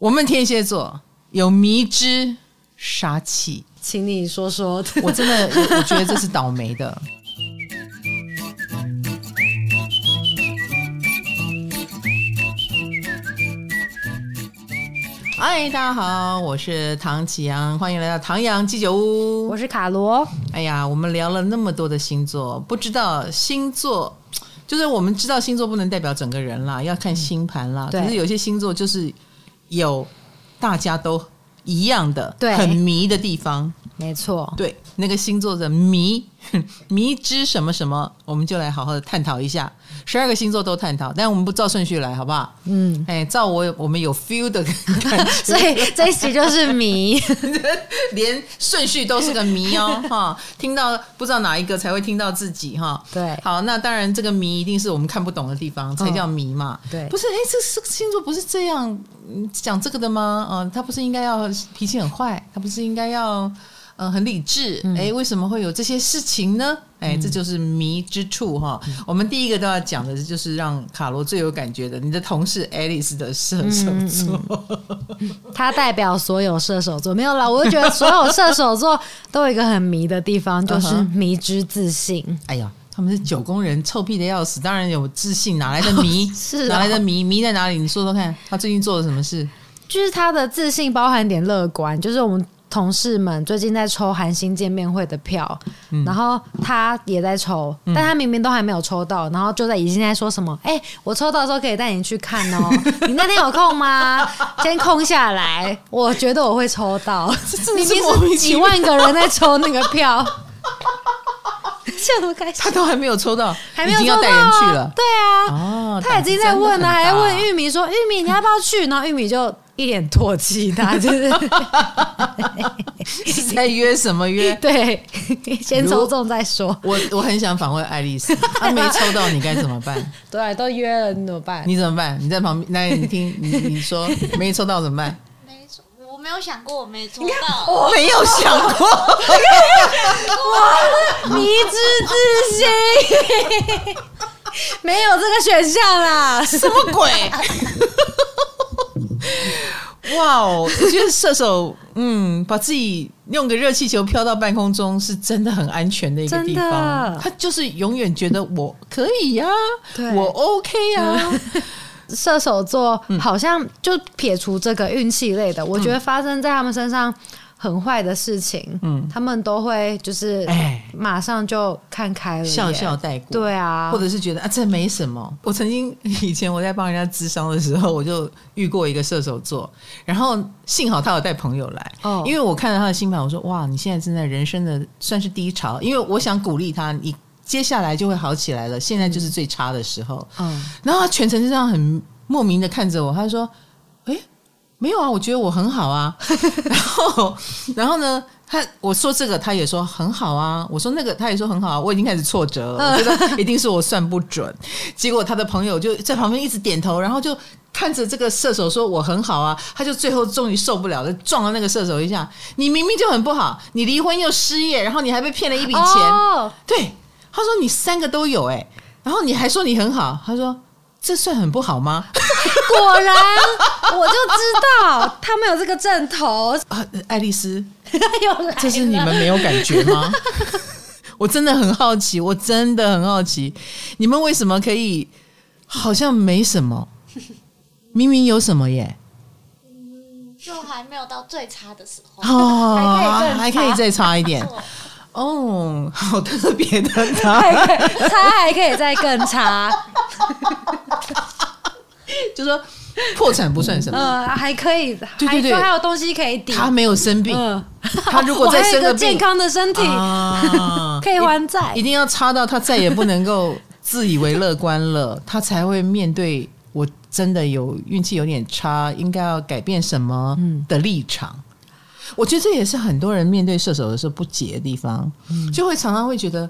我们天蝎座有迷之杀气，请你说说。我真的我，我觉得这是倒霉的。嗨，大家好，我是唐启阳，欢迎来到唐阳鸡酒屋。我是卡罗。哎呀，我们聊了那么多的星座，不知道星座就是我们知道星座不能代表整个人啦，要看星盘啦。对。可是有些星座就是有大家都一样的，对，很迷的地方。没错，对，那个星座的迷 迷之什么什么，我们就来好好的探讨一下。十二个星座都探讨，但我们不照顺序来，好不好？嗯，哎，照我我们有 feel 的感觉，所以这一集就是迷，连顺序都是个谜哦，哈，听到不知道哪一个才会听到自己哈。对，好，那当然这个谜一定是我们看不懂的地方才叫迷嘛。对，不是，哎，这这个星座不是这样讲这个的吗？嗯，他不是应该要脾气很坏，他不是应该要。嗯，很理智。哎，为什么会有这些事情呢？哎，这就是迷之处哈。嗯、我们第一个都要讲的，就是让卡罗最有感觉的，你的同事 Alice 的射手座。他代表所有射手座，没有啦。我就觉得所有射手座都有一个很迷的地方，就是迷之自信。哎呀，他们是九宫人，臭屁的要死，当然有自信，哪来的迷？是、哦、哪来的迷？迷在哪里？你说说看，他最近做了什么事？就是他的自信包含点乐观，就是我们。同事们最近在抽韩星见面会的票，嗯、然后他也在抽，但他明明都还没有抽到，然后就在已经在说什么？哎、欸，我抽到的时候可以带你去看哦，你那天有空吗？先空下来，我觉得我会抽到。明明是几万个人在抽那个票，这么开心，他都还没有抽到，还没有抽到、啊、已经要带人去了。对啊，哦，他已经在问了，还在问玉米说：“玉米，你要不要去？”然后玉米就。一脸唾弃，他就是 在约什么约？对，先抽中再说。我我很想访问爱丽丝，她没抽到，你该怎么办？对，都约了，你怎么办？你怎么办？你在旁边，那，你听，你你说没抽到怎么办？没抽，我没有想过我没抽到，我没有想过，哇，迷之自信，没有这个选项啦，什么鬼？哇哦！我觉得射手，嗯，把自己用个热气球飘到半空中，是真的很安全的一个地方。他就是永远觉得我可以呀、啊，我 OK 呀、啊。射手座好像就撇除这个运气类的，我觉得发生在他们身上。很坏的事情，嗯，他们都会就是，哎，马上就看开了，笑笑带过，对啊，或者是觉得啊，这没什么。我曾经以前我在帮人家咨商的时候，我就遇过一个射手座，然后幸好他有带朋友来，哦，因为我看到他的星盘，我说哇，你现在正在人生的算是低潮，因为我想鼓励他，你接下来就会好起来了，现在就是最差的时候，嗯，然后他全程就这样很莫名的看着我，他说，哎。没有啊，我觉得我很好啊。然后，然后呢，他我说这个，他也说很好啊。我说那个，他也说很好啊。我已经开始挫折了，我觉得一定是我算不准。结果他的朋友就在旁边一直点头，然后就看着这个射手说我很好啊。他就最后终于受不了了，撞了那个射手一下。你明明就很不好，你离婚又失业，然后你还被骗了一笔钱。哦，对，他说你三个都有哎，然后你还说你很好，他说。这算很不好吗？果然，我就知道他们有这个阵头啊！爱丽丝，这是你们没有感觉吗？我真的很好奇，我真的很好奇，你们为什么可以好像没什么，明明有什么耶？嗯，就还没有到最差的时候哦，还可以还可以再差一点。哦，好特别的差，差还可以再更差，就说破产不算什么，呃，还可以，对对对，还有东西可以抵。他没有生病，他如果 再生个健康的身体，可以还债。一定要差到他再也不能够自以为乐观了，他才会面对我真的有运气有点差，应该要改变什么的立场。我觉得这也是很多人面对射手的时候不解的地方，嗯、就会常常会觉得，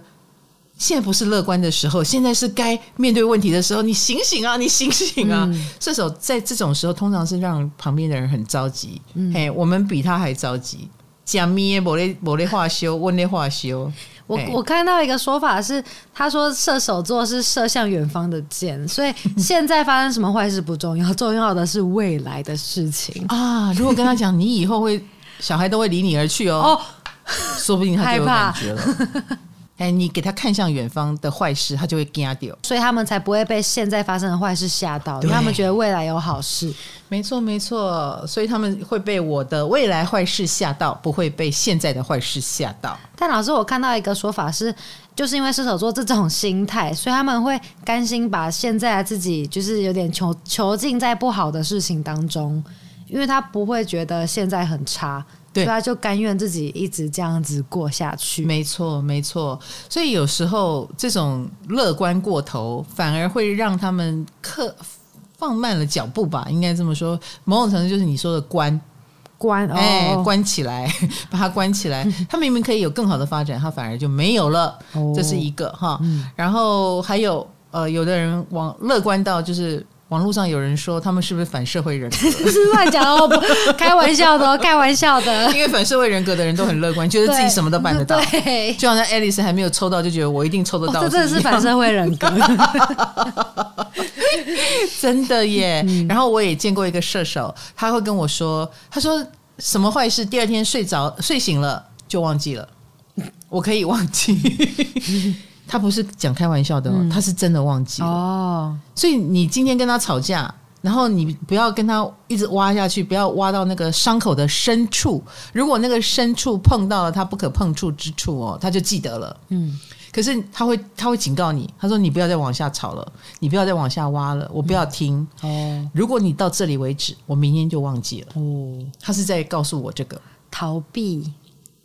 现在不是乐观的时候，现在是该面对问题的时候，你醒醒啊，你醒醒啊！嗯、射手在这种时候通常是让旁边的人很着急，哎、嗯，我们比他还着急。讲咪某类某类化修，温类化修。我我看到一个说法是，他说射手座是射向远方的箭，所以现在发生什么坏事不重要，重要的是未来的事情啊。如果跟他讲，你以后会小孩都会离你而去哦，哦说不定他就有感觉了。哎，你给他看向远方的坏事，他就会惊掉，所以他们才不会被现在发生的坏事吓到，因为他们觉得未来有好事。没错，没错，所以他们会被我的未来坏事吓到，不会被现在的坏事吓到。但老师，我看到一个说法是，就是因为射手座这种心态，所以他们会甘心把现在自己，就是有点囚囚禁在不好的事情当中，因为他不会觉得现在很差。对，所以他就甘愿自己一直这样子过下去。没错，没错。所以有时候这种乐观过头，反而会让他们克放慢了脚步吧？应该这么说。某种程度就是你说的关关，哎，关起来，把它关起来。他明明可以有更好的发展，他反而就没有了。这是一个哈。然后还有呃，有的人往乐观到就是。网络上有人说他们是不是反社会人格？是 乱讲哦，不 开玩笑的，开玩笑的。因为反社会人格的人都很乐观，觉得自己什么都办得到。对，就好像 Alice 还没有抽到，就觉得我一定抽得到。哦、这真的是反社会人格，真的耶。然后我也见过一个射手，他会跟我说，他说什么坏事，第二天睡着睡醒了就忘记了，我可以忘记。他不是讲开玩笑的，嗯，他是真的忘记了。哦，所以你今天跟他吵架，然后你不要跟他一直挖下去，不要挖到那个伤口的深处。如果那个深处碰到了他不可碰触之处哦，他就记得了。嗯，可是他会他会警告你，他说你不要再往下吵了，你不要再往下挖了，我不要听。哦，如果你到这里为止，我明天就忘记了。哦，他是在告诉我这个逃避。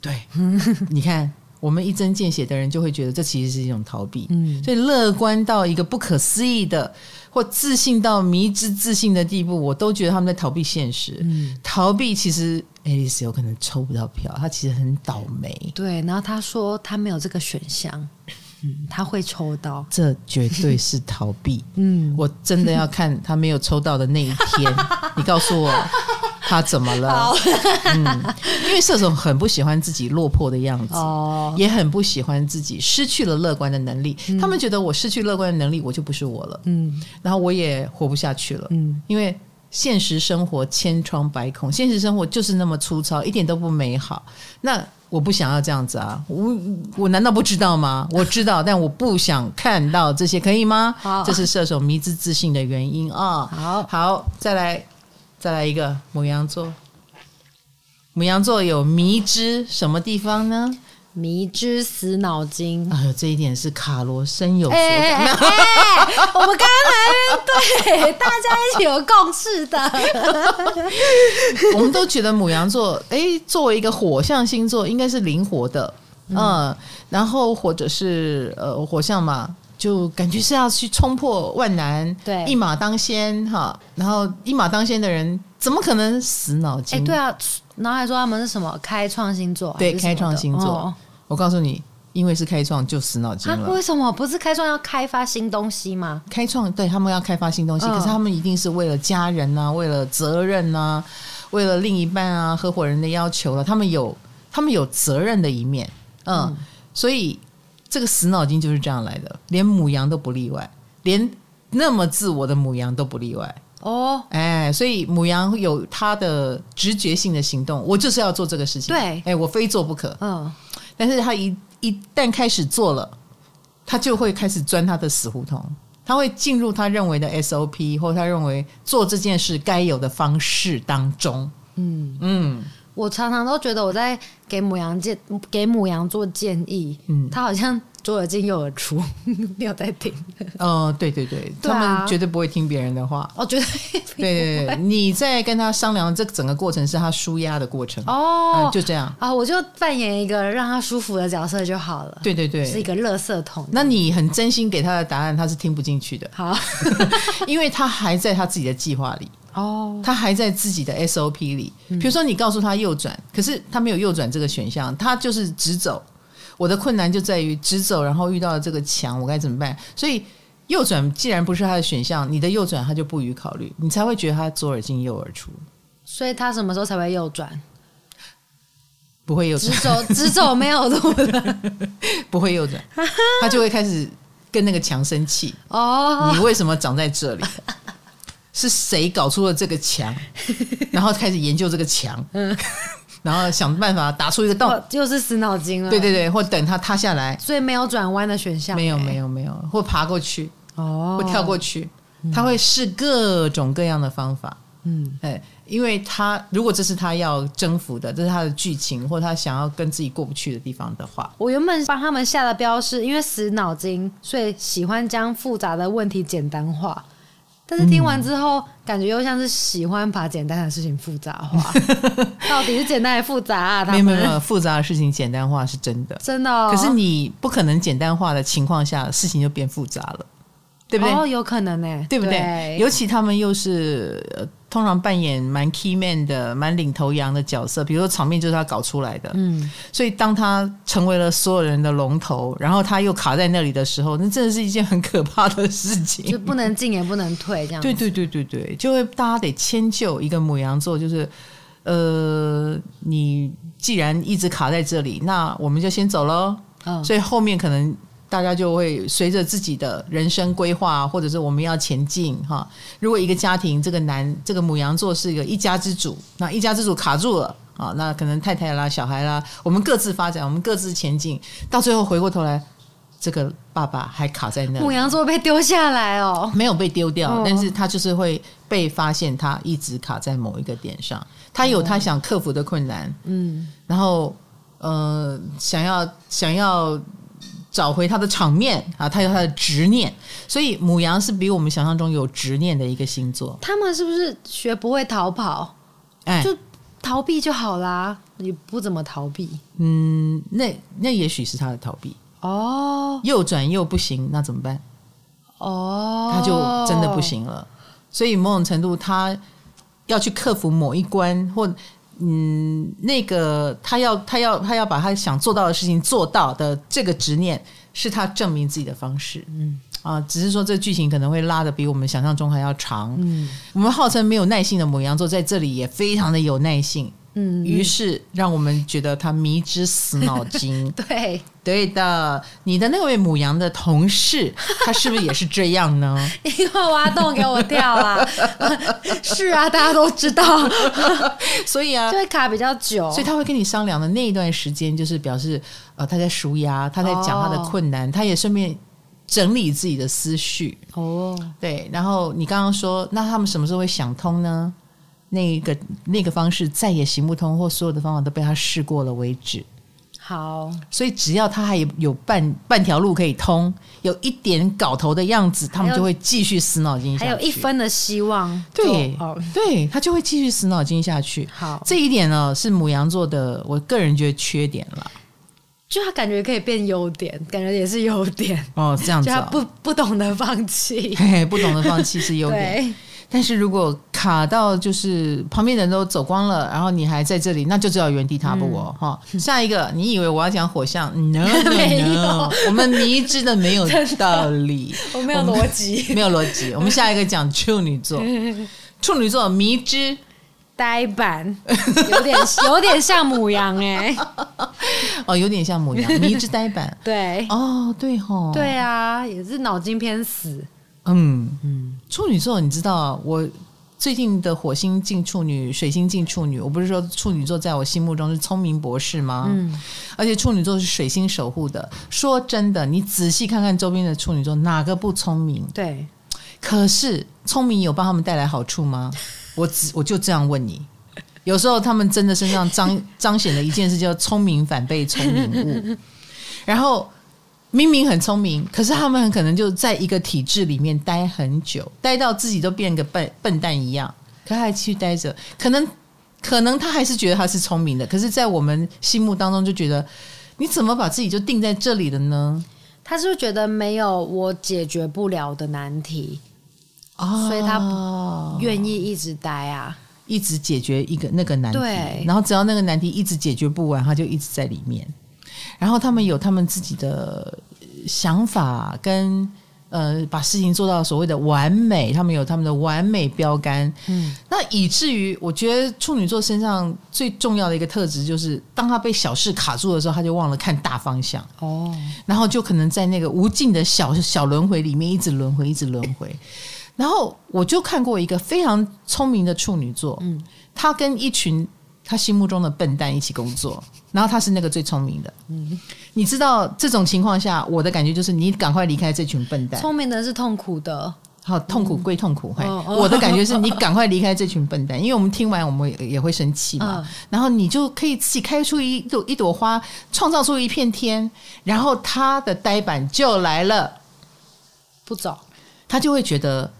对，你看。我们一针见血的人就会觉得这其实是一种逃避，嗯，所以乐观到一个不可思议的，或自信到迷之自信的地步，我都觉得他们在逃避现实。嗯，逃避其实 Alice 有可能抽不到票，她其实很倒霉。对，然后她说她没有这个选项，嗯，他会抽到，这绝对是逃避。嗯，我真的要看他没有抽到的那一天，你告诉我。他怎么了？嗯，因为射手很不喜欢自己落魄的样子，哦，也很不喜欢自己失去了乐观的能力。嗯，他们觉得我失去乐观的能力，我就不是我了。嗯，然后我也活不下去了。嗯，因为现实生活千疮百孔，现实生活就是那么粗糙，一点都不美好。那我不想要这样子啊！我我难道不知道吗？我知道，但我不想看到这些，可以吗？好，这是射手迷之自信的原因啊！好好，再来。再来一个母羊座，母羊座有迷之什么地方呢？迷之死脑筋。哎呦，这一点是卡罗深有所感。欸欸欸、我们刚才对大家一起有共识的。我们都觉得母羊座，哎，作为一个火象星座，应该是灵活的，嗯，嗯，然后或者是呃火象嘛。就感觉是要去冲破万难，对，一马当先哈。然后一马当先的人，怎么可能死脑筋？哎，对啊，然后还说他们是什么开创星座？对，开创星座。哦。我告诉你，因为是开创，就死脑筋了。为什么不是开创要开发新东西吗？开创对他们要开发新东西，可是他们一定是为了家人呐、啊，为了责任呐、啊，为了另一半啊，合伙人的要求了。他们有他们有责任的一面，嗯，嗯所以。这个死脑筋就是这样来的，连母羊都不例外，连那么自我的母羊都不例外哦。哎，所以母羊有他的直觉性的行动，我就是要做这个事情。对，哎，我非做不可。嗯，但是他一一旦开始做了，他就会开始钻他的死胡同，他会进入他认为的 SOP 或他认为做这件事该有的方式当中。嗯嗯。我常常都觉得我在给母羊建给母羊做建议，嗯，他好像左耳进右耳出，没有在听。哦，对对对，他们绝对不会听别人的话。哦，绝对。对对对，你在跟他商量这整个过程是他舒压的过程。哦，嗯，就这样啊，我就扮演一个让他舒服的角色就好了。对对对，是一个垃圾桶。那你很真心给他的答案，他是听不进去的。好，因为他还在他自己的计划里。哦，他还在自己的 SOP 里。比如说，你告诉他右转，可是他没有右转这个选项，他就是直走。我的困难就在于直走，然后遇到了这个墙，我该怎么办？所以右转既然不是他的选项，你的右转他就不予考虑，你才会觉得他左耳进右耳出。所以他什么时候才会右转？不会右转，直走直走没有路的，不会右转，他就会开始跟那个墙生气。哦，你为什么长在这里？是谁搞出了这个墙？然后开始研究这个墙，嗯，然后想办法打出一个洞，就是死脑筋了。对对对，或等它塌下来，所以没有转弯的选项。没有没有没有，或爬过去，哦，或跳过去，他会试各种各样的方法。嗯，哎，因为他如果这是他要征服的，这是他的剧情，或他想要跟自己过不去的地方的话，我原本帮他们下的标是因为死脑筋，所以喜欢将复杂的问题简单化。但是听完之后，嗯、感觉又像是喜欢把简单的事情复杂化。到底是简单还是复杂啊？没有没有，复杂的事情简单化是真的，真的、哦。可是你不可能简单化的情况下，事情就变复杂了，对不对？哦，有可能呢，对不对？对，尤其他们又是。通常扮演蛮 key man 的、蛮领头羊的角色，比如说场面就是他搞出来的，嗯，所以当他成为了所有人的龙头，然后他又卡在那里的时候，那真的是一件很可怕的事情，就不能进也不能退，这样。对对对对对，就会大家得迁就一个母羊座，就是呃，你既然一直卡在这里，那我们就先走喽。嗯，所以后面可能。大家就会随着自己的人生规划，或者是我们要前进哈。如果一个家庭，这个男这个母羊座是一个一家之主，那一家之主卡住了啊，那可能太太啦、小孩啦，我们各自发展，我们各自前进，到最后回过头来，这个爸爸还卡在那。母羊座被丢下来哦，没有被丢掉，但是他就是会被发现，他一直卡在某一个点上，他有他想克服的困难，嗯，然后呃，想要想要。找回他的场面啊，他有他的执念，所以母羊是比我们想象中有执念的一个星座。他们是不是学不会逃跑？哎，就逃避就好啦，也不怎么逃避。嗯，那那也许是他的逃避哦。右转右不行，那怎么办？哦，他就真的不行了。所以某种程度，他要去克服某一关或。嗯，那个他要他要他要把他想做到的事情做到的这个执念，是他证明自己的方式。嗯啊，只是说这剧情可能会拉的比我们想象中还要长。嗯，我们号称没有耐性的母羊座在这里也非常的有耐性。嗯，于是让我们觉得他迷之死脑筋。对，对的。你的那位母羊的同事，他是不是也是这样呢？因为挖洞给我跳啊！是啊，大家都知道。所以啊，就会卡比较久。所以他会跟你商量的那一段时间，就是表示呃他在纾压，他在讲他的困难，哦、他也顺便整理自己的思绪。哦，对。然后你刚刚说，那他们什么时候会想通呢？那个那个方式再也行不通，或所有的方法都被他试过了为止。好，所以只要他还有有半半条路可以通，有一点搞头的样子，他们就会继续死脑筋下去。还有一分的希望，对，对，他就会继续死脑筋下去。好，这一点呢是母羊座的，我个人觉得缺点了。就他感觉可以变优点，感觉也是优点哦。这样子、哦，就他不不懂得放弃，嘿嘿，不懂得放弃是优点。但是如果卡到就是旁边人都走光了，然后你还在这里，那就只好原地踏步哦。哈、嗯，下一个，你以为我要讲火象？No no no，我们迷之的没有道理，我没有逻辑，没有逻辑。我们下一个讲处女座，处女座迷之呆板，有点有点像母羊哎，哦，有点像母羊，迷之呆板，对，哦，对吼，对啊，也是脑筋偏死。嗯嗯，处女座，你知道我最近的火星进处女，水星进处女，我不是说处女座在我心目中是聪明博士吗？嗯，而且处女座是水星守护的。说真的，你仔细看看周边的处女座，哪个不聪明？对，可是聪明有帮他们带来好处吗？我只我就这样问你，有时候他们真的身上彰彰显了一件事，叫聪明反被聪明误，然后。明明很聪明，可是他们很可能就在一个体制里面待很久，待到自己都变个笨笨蛋一样，可还继续待着。可能可能他还是觉得他是聪明的，可是，在我们心目当中就觉得，你怎么把自己就定在这里了呢？他是不是觉得没有我解决不了的难题哦，所以他不愿意一直待啊，一直解决一个那个难题，对，然后只要那个难题一直解决不完，他就一直在里面。然后他们有他们自己的想法跟呃，把事情做到所谓的完美，他们有他们的完美标杆。嗯，那以至于我觉得处女座身上最重要的一个特质，就是当他被小事卡住的时候，他就忘了看大方向。哦，然后就可能在那个无尽的小小轮回里面一直轮回，一直轮回。然后我就看过一个非常聪明的处女座，嗯，他跟一群他心目中的笨蛋一起工作，然后他是那个最聪明的，嗯。你知道这种情况下，我的感觉就是你赶快离开这群笨蛋。聪明的是痛苦的，好，痛苦归痛苦，嘿，我的感觉是你赶快离开这群笨蛋，因为我们听完我们也会生气嘛。然后你就可以自己开出一朵一朵花，创造出一片天，然后他的呆板就来了，不走，他就会觉得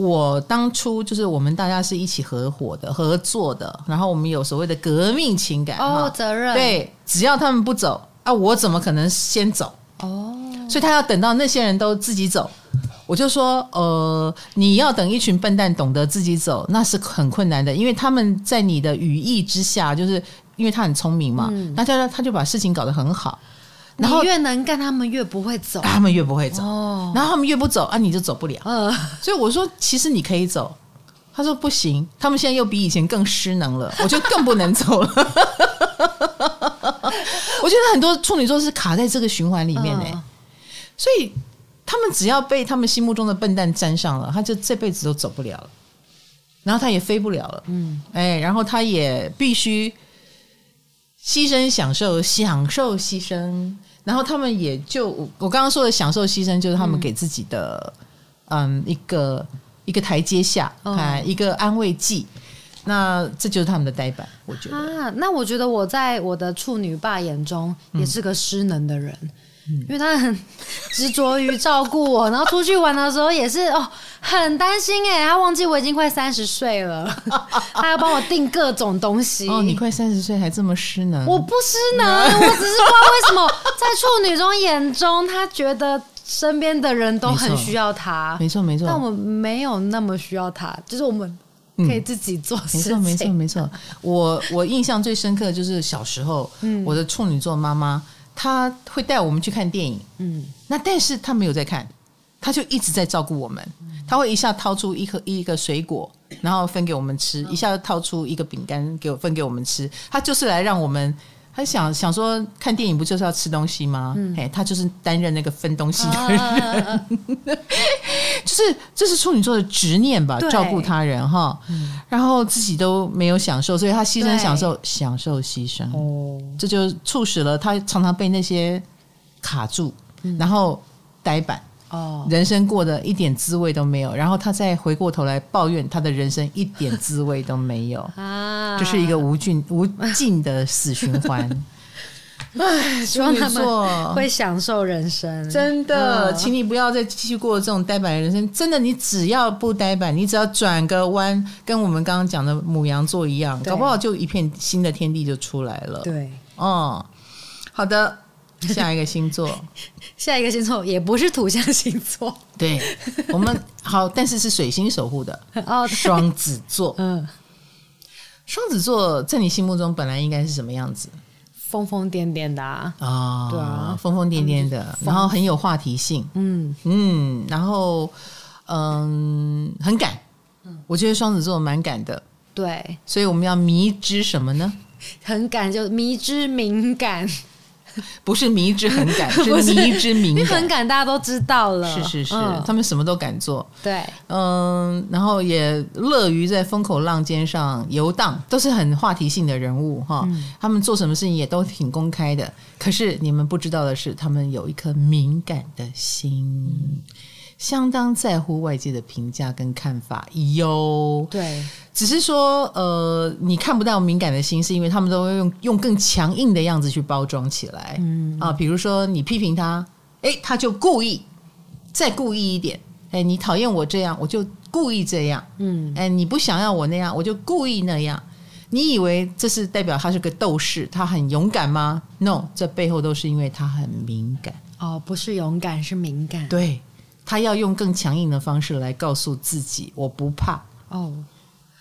我当初就是我们大家是一起合伙的、合作的，然后我们有所谓的革命情感哦，责任对，只要他们不走。啊，我怎么可能先走？哦，所以他要等到那些人都自己走。我就说，呃，你要等一群笨蛋懂得自己走，那是很困难的，因为他们在你的羽翼之下，就是因为他很聪明嘛，嗯、那他他就把事情搞得很好。然后你越能干，他们越不会走，他们越不会走。哦，然后他们越不走啊，你就走不了。嗯，所以我说，其实你可以走。他说不行，他们现在又比以前更失能了，我就更不能走了。我觉得很多处女座是卡在这个循环里面呢，所以他们只要被他们心目中的笨蛋沾上了，他就这辈子都走不了了，然后他也飞不了了，嗯，哎，然后他也必须牺牲享受，享受牺牲，然后他们也就我刚刚说的享受牺牲，就是他们给自己的嗯一个一个台阶下，哎，一个安慰剂。那这就是他们的呆板，我觉得啊。那我觉得我在我的处女爸眼中也是个失能的人，嗯、因为他很执着于照顾我，然后出去玩的时候也是哦，很担心哎，他忘记我已经快三十岁了，他要帮我订各种东西。哦，你快三十岁还这么失能？我不失能，我只是不知道为什么在处女中眼中，他觉得身边的人都很需要他，没错没错，但我们没有那么需要他，就是我们。可以自己做事情，没错，没错，没错。我我印象最深刻的就是小时候，嗯，我的处女座妈妈，她会带我们去看电影，嗯，那但是他没有在看，他就一直在照顾我们。他会一下掏出一颗一个水果，然后分给我们吃，一下掏出一个饼干给我分给我们吃，他就是来让我们。他想想说，看电影不就是要吃东西吗？嗯，嘿，他就是担任那个分东西的人，啊、就是这是处女座的执念吧，照顾他人哈，嗯、然后自己都没有享受，所以他牺牲享受，享受牺牲，哦，这就促使了他常常被那些卡住，嗯、然后呆板。哦，人生过得一点滋味都没有，然后他再回过头来抱怨他的人生一点滋味都没有啊，这是一个无尽无尽的死循环。唉，希望他们会享受人生。真的，请你不要再继续过这种呆板的人生。真的，你只要不呆板，你只要转个弯，跟我们刚刚讲的母羊座一样，搞不好就一片新的天地就出来了。对，嗯，好的。下一个星座，下一个星座也不是土象星座，对，我们 好，但是是水星守护的哦，双子座，嗯，双子座在你心目中本来应该是什么样子？疯疯癫癫的啊，哦、对啊，疯疯癫癫的，然后很有话题性，嗯。嗯，然后嗯很敢，我觉得双子座蛮敢的，对，所以我们要迷之什么呢？很敢就迷之敏感。不是迷之很敢，是迷之敏感。很敢，大家都知道了。是是是，嗯、他们什么都敢做。对，嗯，然后也乐于在风口浪尖上游荡，都是很话题性的人物哈。嗯、他们做什么事情也都挺公开的。可是你们不知道的是，他们有一颗敏感的心。嗯相当在乎外界的评价跟看法，哟。对，只是说，呃，你看不到敏感的心，是因为他们都会用用更强硬的样子去包装起来。嗯啊，比如说你批评他，哎，他就故意再故意一点。哎，你讨厌我这样，我就故意这样。嗯，哎，你不想要我那样，我就故意那样。你以为这是代表他是个斗士，他很勇敢吗？No，这背后都是因为他很敏感。哦，不是勇敢，是敏感。对。他要用更强硬的方式来告诉自己：“我不怕。”哦，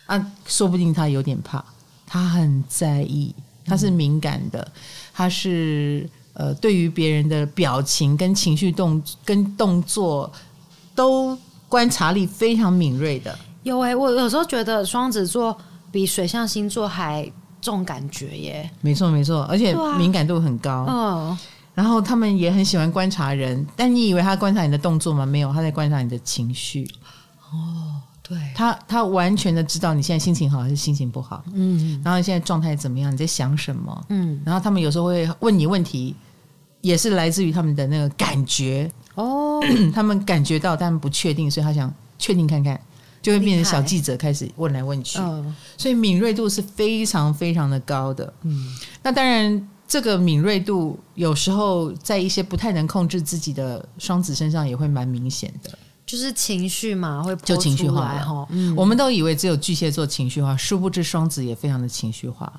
啊，说不定他有点怕，他很在意，他是敏感的，嗯、他是呃，对于别人的表情跟情绪动跟动作都观察力非常敏锐的。有哎、欸，我有时候觉得双子座比水象星座还重感觉耶。没错没错，而且敏感度很高。嗯、啊，然后他们也很喜欢观察人，但你以为他观察你的动作吗？没有，他在观察你的情绪。哦。对他，他完全的知道你现在心情好还是心情不好，嗯，然后你现在状态怎么样？你在想什么？嗯，然后他们有时候会问你问题，也是来自于他们的那个感觉哦，他们感觉到，但不确定，所以他想确定看看，就会变成小记者开始问来问去，嗯，所以敏锐度是非常非常的高的，嗯，那当然，这个敏锐度有时候在一些不太能控制自己的双子身上也会蛮明显的。就是情绪嘛，会就情绪化哈。嗯，我们都以为只有巨蟹座情绪化，殊不知双子也非常的情绪化。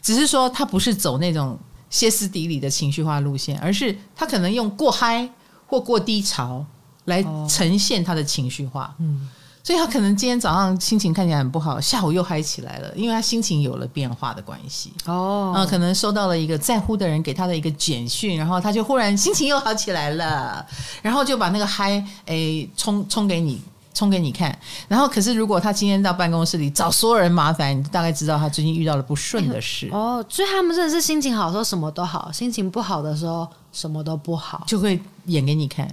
只是说他不是走那种歇斯底里的情绪化路线，而是他可能用过嗨或过低潮来呈现他的情绪化。嗯。所以他可能今天早上心情看起来很不好，下午又嗨起来了，因为他心情有了变化的关系。哦，嗯，可能收到了一个在乎的人给他的一个简讯，然后他就忽然心情又好起来了，然后就把那个嗨诶冲冲给你，冲给你看。然后可是如果他今天到办公室里找所有人麻烦，你大概知道他最近遇到了不顺的事。哦，所以他们真的是心情好的时候什么都好，心情不好的时候什么都不好，就会演给你看。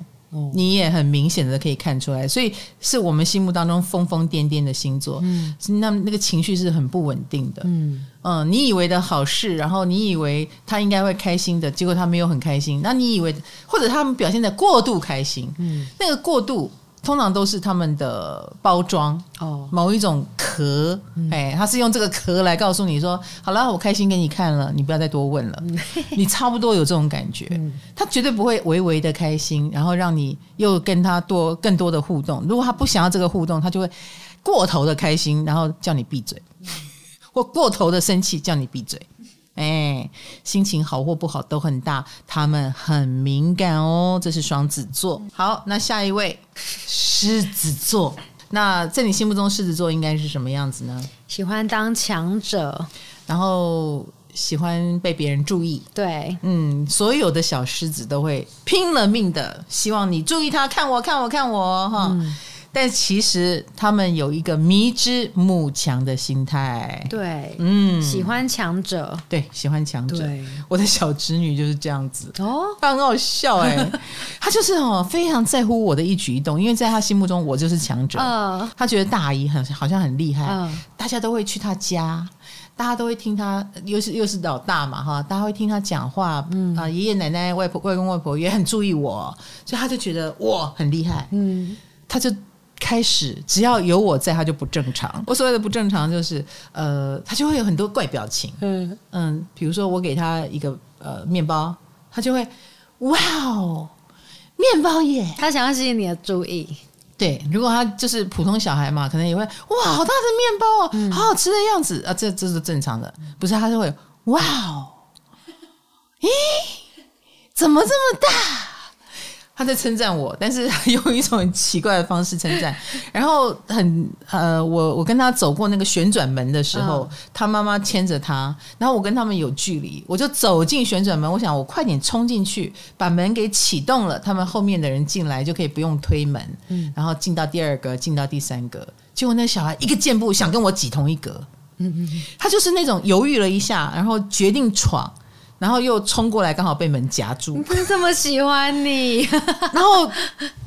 你也很明显的可以看出来，所以是我们心目当中疯疯癫癫的星座。嗯，那那个情绪是很不稳定的。嗯嗯，你以为的好事，然后你以为他应该会开心的，结果他没有很开心。那你以为或者他们表现的过度开心，嗯，那个过度。通常都是他们的包装哦，某一种壳，哎、嗯，他是用这个壳来告诉你说，好了，我开心给你看了，你不要再多问了，你差不多有这种感觉，他绝对不会微微的开心，然后让你又跟他多更多的互动。如果他不想要这个互动，他就会过头的开心，然后叫你闭嘴，或过头的生气，叫你闭嘴。哎，心情好或不好都很大，他们很敏感哦。这是双子座。好，那下一位狮子座。那在你心目中，狮子座应该是什么样子呢？喜欢当强者，然后喜欢被别人注意。对，嗯，所有的小狮子都会拼了命的希望你注意他，看我，看我，看我，哈。嗯但其实他们有一个迷之慕强的心态，对，嗯，喜欢强者，对，喜欢强者。我的小侄女就是这样子。哦，她很好笑哎、欸，她就是哦非常在乎我的一举一动，因为在她心目中我就是强者，嗯，她觉得大姨很好像很厉害，嗯，大家都会去她家，大家都会听她，又是又是老大嘛哈，大家会听她讲话，嗯。啊，爷爷奶奶、外婆、外公、外婆也很注意我，所以她就觉得我很厉害，嗯，她就。开始只要有我在，他就不正常。我所谓的不正常，就是呃，他就会有很多怪表情。嗯嗯，比如说我给他一个呃面包，他就会哇哦，面包耶！他想要吸引你的注意。对，如果他就是普通小孩嘛，可能也会哇，好大的面包哦，嗯、好好吃的样子啊，这这是正常的。不是，他就会哇哦，咦，怎么这么大？他在称赞我，但是 用一种很奇怪的方式称赞。然后很呃，我我跟他走过那个旋转门的时候，他妈妈牵着他，然后我跟他们有距离，我就走进旋转门。我想我快点冲进去，把门给启动了，他们后面的人进来就可以不用推门。嗯，然后进到第二格，进到第三格。结果那小孩一个箭步想跟我挤同一格。嗯嗯，他就是那种犹豫了一下，然后决定闯。然后又冲过来，刚好被门夹住。不 是这么喜欢你，然后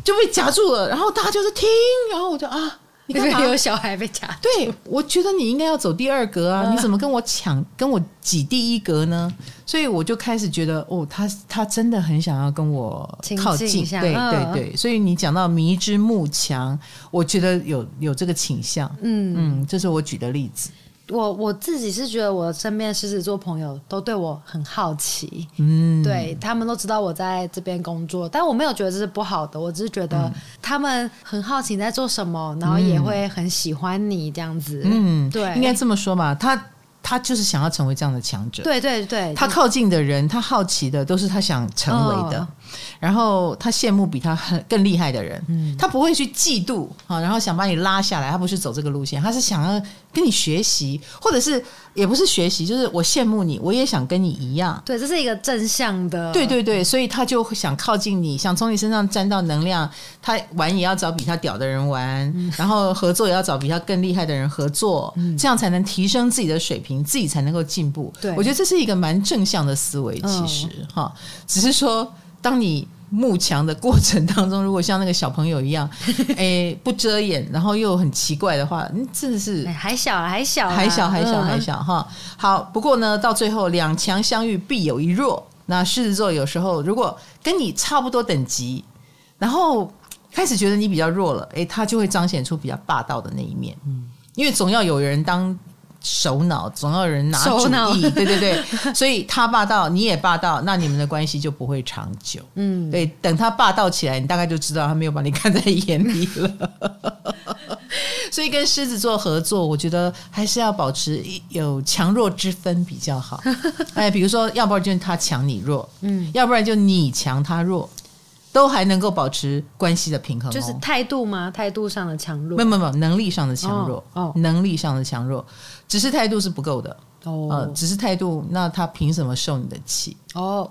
就被夹住了。然后大家就是听，然后我就啊，你看有小孩被夹住。对，我觉得你应该要走第二格啊，你怎么跟我抢，跟我挤第一格呢？所以我就开始觉得，哦，他他真的很想要跟我靠近，对对对。所以你讲到迷之慕强，我觉得有有这个倾向。嗯嗯，这是我举的例子。我我自己是觉得，我身边狮子座朋友都对我很好奇，嗯，对他们都知道我在这边工作，但我没有觉得这是不好的，我只是觉得他们很好奇你在做什么，然后也会很喜欢你这样子，嗯，对，应该这么说吧，他他就是想要成为这样的强者，对对对，他靠近的人，他好奇的都是他想成为的。然后他羡慕比他很更厉害的人，嗯，他不会去嫉妒啊，然后想把你拉下来，他不是走这个路线，他是想要跟你学习，或者是也不是学习，就是我羡慕你，我也想跟你一样，对，这是一个正向的，对对对，所以他就会想靠近你，想从你身上沾到能量，他玩也要找比他屌的人玩，嗯、然后合作也要找比他更厉害的人合作，嗯、这样才能提升自己的水平，自己才能够进步。对，我觉得这是一个蛮正向的思维，其实哈、嗯，只是说当你。慕强的过程当中，如果像那个小朋友一样，哎，不遮掩，然后又很奇怪的话，你真的是还小还小还小还小还小哈。好，不过呢，到最后两强相遇必有一弱。那狮子座有时候如果跟你差不多等级，然后开始觉得你比较弱了，哎，他就会彰显出比较霸道的那一面。嗯，因为总要有人当。首脑总要有人拿主意，脑对对对，所以他霸道，你也霸道，那你们的关系就不会长久。嗯，对，等他霸道起来，你大概就知道他没有把你看在眼里了。所以跟狮子座合作，我觉得还是要保持有强弱之分比较好。哎，比如说，要不然就是他强你弱，嗯，要不然就你强他弱。都还能够保持关系的平衡，哦，就是态度吗？态度上的强弱？没有没有，能力上的强弱哦，哦能力上的强弱，只是态度是不够的哦，呃，只是态度，那他凭什么受你的气？哦，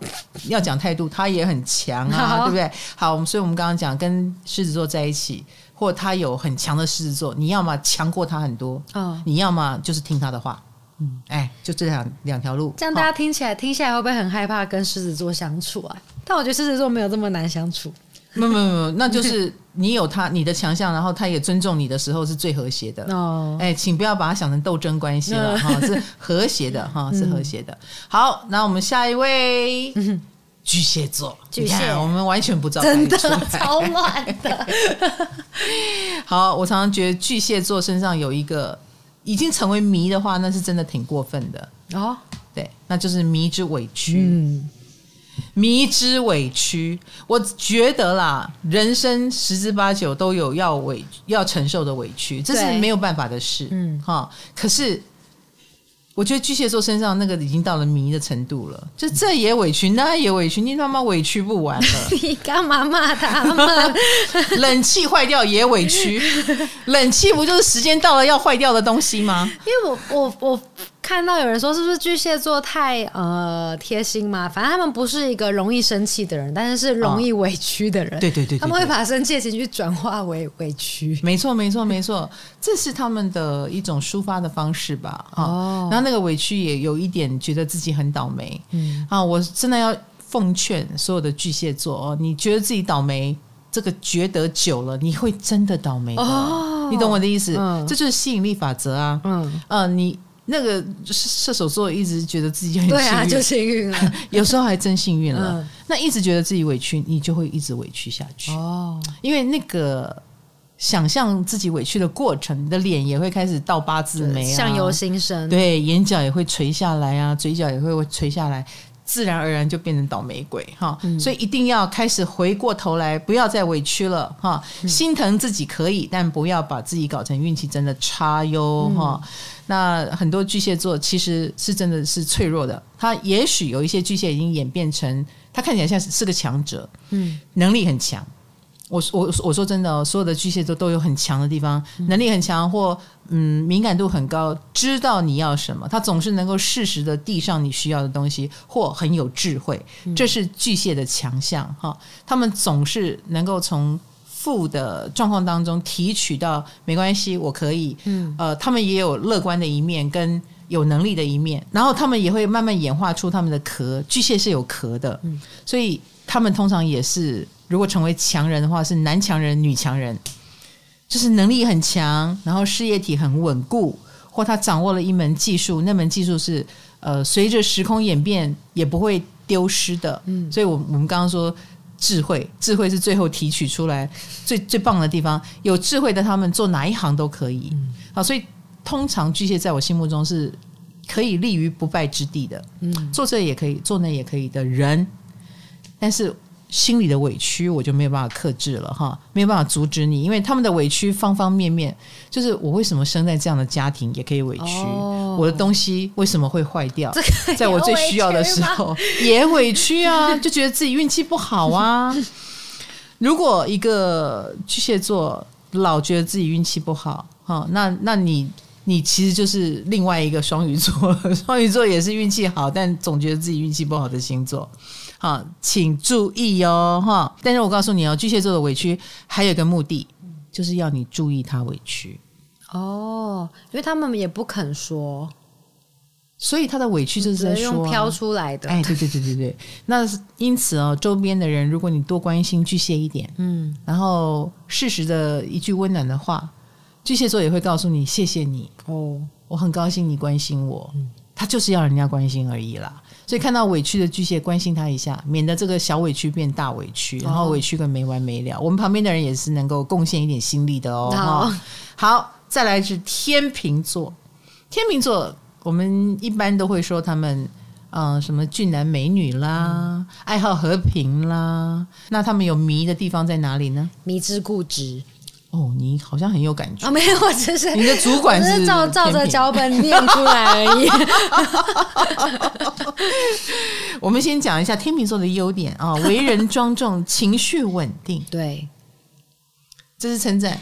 要讲态度，他也很强啊，好 对不对？好，我们所以我们刚刚讲跟狮子座在一起，或他有很强的狮子座，你要么强过他很多，哦，你要么就是听他的话。嗯，哎，就这两两条路，这样大家听起来、哦、听起来会不会很害怕跟狮子座相处啊？但我觉得狮子座没有这么难相处。没有没有没有，那就是你有他你的强项，然后他也尊重你的时候是最和谐的。哦，哎，请不要把它想成斗争关系了 哈，是和谐的哈，是和谐的。好，那我们下一位巨蟹座，巨蟹，我们完全不知道，真的超乱的。好，我常常觉得巨蟹座身上有一个。已经成为迷的话，那是真的挺过分的哦。对，那就是迷之委屈。嗯，迷之委屈，我觉得啦，人生十之八九都有要委要承受的委屈，这是没有办法的事。嗯，哈，可是。我觉得巨蟹座身上那个已经到了迷的程度了，就这也委屈，那也委屈，你他妈委屈不完了。你干嘛骂他们？冷气坏掉也委屈，冷气不就是时间到了要坏掉的东西吗？因为我我我。看到有人说是不是巨蟹座太呃贴心嘛？反正他们不是一个容易生气的人，但是是容易委屈的人。哦、对，对，对对对，他们会把生气的情绪转化为委屈。没错没错没错，这是他们的一种抒发的方式吧？哦，然后那个委屈也有一点觉得自己很倒霉。嗯啊，我真的要奉劝所有的巨蟹座哦，你觉得自己倒霉，这个觉得久了，你会真的倒霉的。哦，你懂我的意思？嗯，这就是吸引力法则啊。嗯呃，你。那个射手座一直觉得自己很幸运，对啊，就幸运了，有时候还真幸运了。嗯、那一直觉得自己委屈，你就会一直委屈下去哦。因为那个想象自己委屈的过程，你的脸也会开始倒八字眉啊，相由心生。对，眼角也会垂下来啊，嘴角也会垂下来，自然而然就变成倒霉鬼哈。嗯、所以一定要开始回过头来，不要再委屈了哈。心疼自己可以，但不要把自己搞成运气真的差哟哈。嗯那很多巨蟹座其实是真的是脆弱的，他也许有一些巨蟹已经演变成他看起来像是个强者，嗯，能力很强。我我我说真的哦，所有的巨蟹座都有很强的地方，能力很强或嗯敏感度很高，知道你要什么，他总是能够适时的递上你需要的东西，或很有智慧，这是巨蟹的强项哈。他们总是能够从。负的状况当中提取到没关系，我可以。嗯，呃，他们也有乐观的一面跟有能力的一面，然后他们也会慢慢演化出他们的壳。巨蟹是有壳的，嗯，所以他们通常也是，如果成为强人的话，是男强人、女强人，就是能力很强，然后事业体很稳固，或他掌握了一门技术，那门技术是呃随着时空演变也不会丢失的。嗯，所以我我们刚刚说。智慧，智慧是最后提取出来最最棒的地方。有智慧的他们做哪一行都可以。嗯、好，所以通常巨蟹在我心目中是可以立于不败之地的。嗯，做这也可以，做那也可以的人，但是心里的委屈我就没有办法克制了哈，没有办法阻止你，因为他们的委屈方方面面，就是我为什么生在这样的家庭也可以委屈，哦、我的东西为什么会坏掉？在我最需要的时候也委屈啊，就觉得自己运气不好啊。如果一个巨蟹座老觉得自己运气不好，哈，那那你你其实就是另外一个双鱼座，双鱼座也是运气好，但总觉得自己运气不好的星座。好，请注意哦，哈！但是我告诉你哦，巨蟹座的委屈还有一个目的，就是要你注意他委屈。哦，因为他们也不肯说，所以他的委屈就是在说用飘出来的。哎，对对对对对，那因此哦，周边的人，如果你多关心巨蟹一点，嗯，然后适时的一句温暖的话，巨蟹座也会告诉你谢谢你。哦，我很高兴你关心我，嗯，他就是要人家关心而已啦。所以看到委屈的巨蟹，关心他一下，免得这个小委屈变大委屈，然后委屈个没完没了。我们旁边的人也是能够贡献一点心力的哦。好，好，再来是天秤座。天秤座，我们一般都会说他们，嗯、呃，什么俊男美女啦，嗯、爱好和平啦。那他们有迷的地方在哪里呢？迷之固执。哦，你好像很有感觉啊、哦！没有，我只是你的主管是，是照照着脚本念出来而已。我们先讲一下天秤座的优点啊，为人庄重，情绪稳定，对，这是称赞。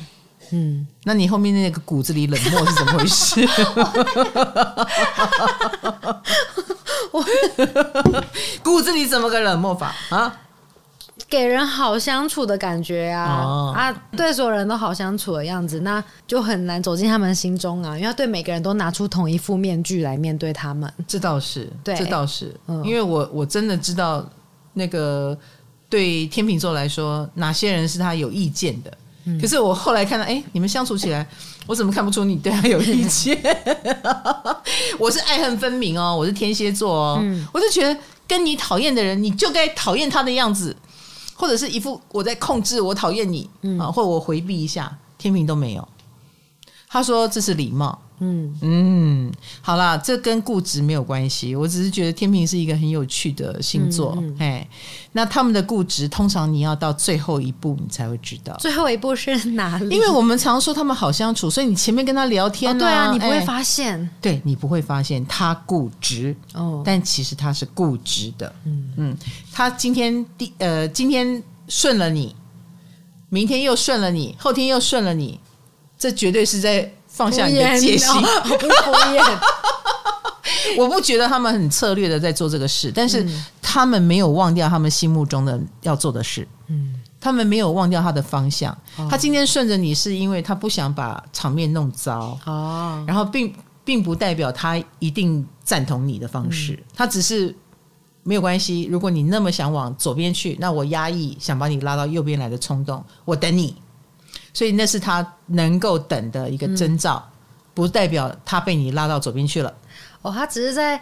嗯，那你后面那个骨子里冷漠是怎么回事？我骨子里怎么个冷漠法啊？给人好相处的感觉啊、哦、啊，对所有人都好相处的样子，那就很难走进他们心中啊。因为他对每个人都拿出同一副面具来面对他们，这倒是，对，这倒是。嗯，因为我我真的知道，那个对天秤座来说，哪些人是他有意见的。嗯、可是我后来看到，哎，你们相处起来，我怎么看不出你对他有意见？我是爱恨分明哦，我是天蝎座哦，嗯、我就觉得跟你讨厌的人，你就该讨厌他的样子。或者是一副我在控制，我讨厌你，嗯，或者我回避一下，天平都没有。他说这是礼貌，嗯嗯，好啦，这跟固执没有关系。我只是觉得天平是一个很有趣的星座，哎、嗯嗯，那他们的固执通常你要到最后一步你才会知道。最后一步是哪里？因为我们常说他们好相处，所以你前面跟他聊天、啊哦，对啊，你不会发现，哎、对你不会发现他固执哦，但其实他是固执的，嗯嗯，他今天第呃今天顺了你，明天又顺了你，后天又顺了你。这绝对是在放下你的戒心，不是敷衍。我不觉得他们很策略的在做这个事，但是他们没有忘掉他们心目中的要做的事。嗯，他们没有忘掉他的方向。他今天顺着你，是因为他不想把场面弄糟。哦，然后并并不代表他一定赞同你的方式。他只是没有关系。如果你那么想往左边去，那我压抑想把你拉到右边来的冲动，我等你。所以那是他能够等的一个征兆，嗯，不代表他被你拉到左边去了。哦，他只是在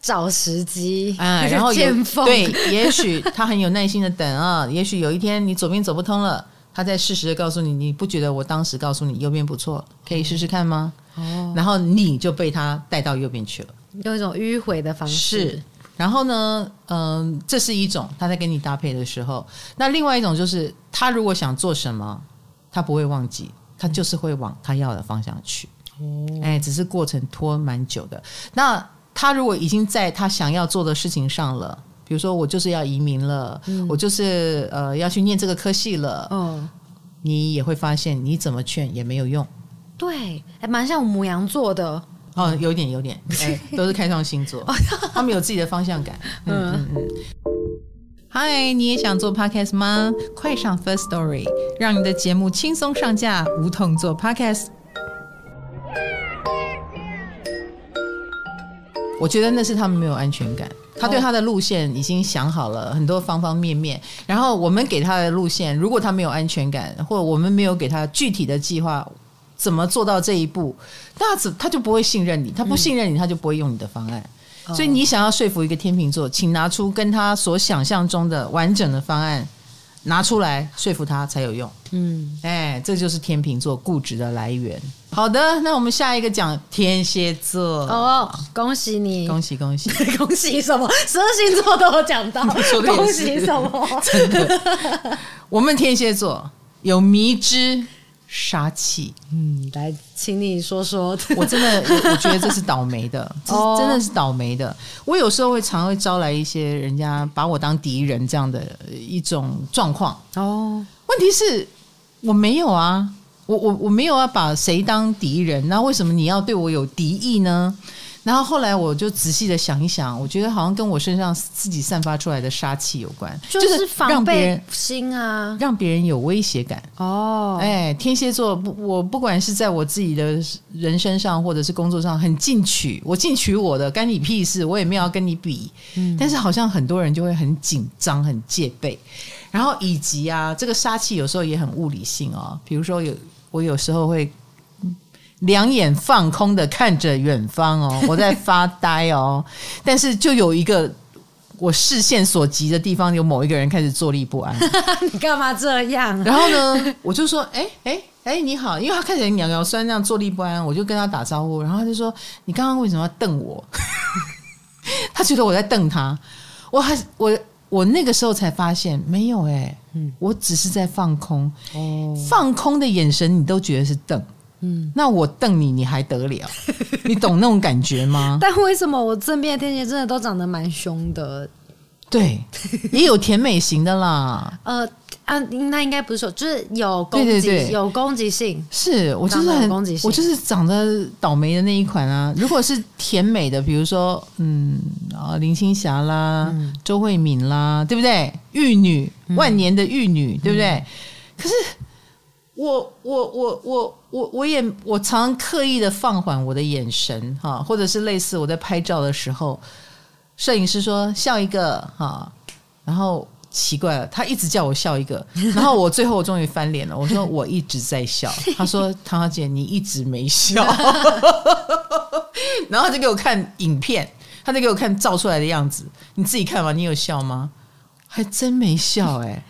找时机啊，然后有对，也许他很有耐心的等啊，也许有一天你左边走不通了，他再适时的告诉你，你不觉得我当时告诉你右边不错，可以试试看吗？哦，然后你就被他带到右边去了，用一种迂回的方式。是，然后呢，嗯，这是一种他在跟你搭配的时候，那另外一种就是他如果想做什么。他不会忘记，他就是会往他要的方向去。哦，哎，只是过程拖蛮久的。那他如果已经在他想要做的事情上了，比如说我就是要移民了，嗯、我就是呃要去念这个科系了，嗯，你也会发现你怎么劝也没有用。对，还蛮像母羊座的哦，有点有点，哎，都是开创星座，他们有自己的方向感。嗯嗯嗯。嗨，你也想做 podcast 吗？快上 First Story，让你的节目轻松上架，无痛做 podcast。我觉得那是他们没有安全感，他对他的路线已经想好了很多方方面面，然后我们给他的路线，如果他没有安全感，或者我们没有给他具体的计划，怎么做到这一步，那他他就不会信任你，他不信任你，他就不会用你的方案。所以你想要说服一个天秤座，请拿出跟他所想象中的完整的方案拿出来说服他才有用。嗯，哎，这就是天秤座固执的来源。好的，那我们下一个讲天蝎座。哦，恭喜你，恭喜恭喜 恭喜什么？十二星座都有讲到，恭喜什么？真的，我们天蝎座有迷之杀气。嗯，来，请你说说。我真的，我觉得这是倒霉的，这是真的是倒霉的。我有时候会常会招来一些人家把我当敌人这样的一种状况。哦，问题是我没有啊，我我我没有要把谁当敌人，那为什么你要对我有敌意呢？然后后来我就仔细的想一想，我觉得好像跟我身上自己散发出来的杀气有关，就是防备心啊，让别人有威胁感。哦，哎，天蝎座不，我不管是在我自己的人身上或者是工作上，很进取，我进取我的，干你屁事，我也没有要跟你比。嗯，但是好像很多人就会很紧张、很戒备，然后以及啊，这个杀气有时候也很物理性哦，比如说有我有时候会。两眼放空的看着远方哦，我在发呆哦，但是就有一个我视线所及的地方，有某一个人开始坐立不安。你干嘛这样？然后呢，我就说：“哎哎哎，你好！”因为他看起来摇摇酸那样坐立不安，我就跟他打招呼。然后他就说：“你刚刚为什么要瞪我？” 他觉得我在瞪他。我还我我那个时候才发现，没有哎，嗯，我只是在放空。哦，放空的眼神，你都觉得是瞪。嗯，那我瞪你，你还得了？你懂那种感觉吗？但为什么我身边的天蝎真的都长得蛮凶的？对，也有甜美型的啦。呃啊，那应该不是说，就是有攻击，对对对，有攻击性。是我就是很攻击性，我就是长得倒霉的那一款啊。如果是甜美的，比如说嗯啊林青霞啦、嗯、周慧敏啦，对不对？玉女，万年的玉女，嗯、对不对？可是。我我我我我我也我常常刻意的放缓我的眼神哈，或者是类似我在拍照的时候，摄影师说笑一个哈，然后奇怪了，他一直叫我笑一个，然后我最后我终于翻脸了，我说我一直在笑，他说唐小姐你一直没笑，然后他就给我看影片，他就给我看照出来的样子，你自己看吧，你有笑吗？还真没笑哎、欸。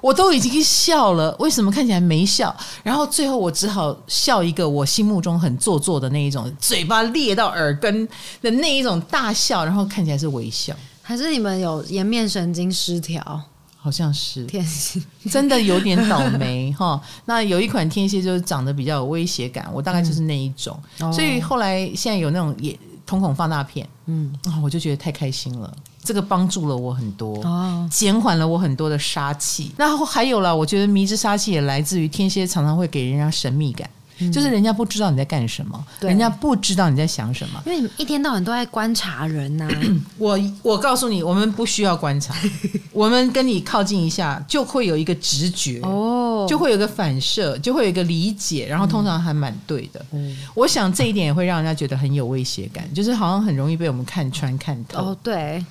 我都已经笑了，为什么看起来没笑？然后最后我只好笑一个我心目中很做作的那一种，嘴巴裂到耳根的那一种大笑，然后看起来是微笑。还是你们有颜面神经失调？好像是天蝎，真的有点倒霉哈。那有一款天蝎就是长得比较有威胁感，我大概就是那一种，嗯、所以后来现在有那种也瞳孔放大片，嗯，我就觉得太开心了。这个帮助了我很多，哦，减缓了我很多的杀气。然后还有了，我觉得迷之杀气也来自于天蝎常常会给人家神秘感。就是人家不知道你在干什么，人家不知道你在想什么，因为你们一天到晚都在观察人呐、啊。我我告诉你，我们不需要观察，我们跟你靠近一下，就会有一个直觉哦，就会有一个反射，就会有一个理解，然后通常还蛮对的。嗯，我想这一点也会让人家觉得很有威胁感，就是好像很容易被我们看穿、看透。哦，对，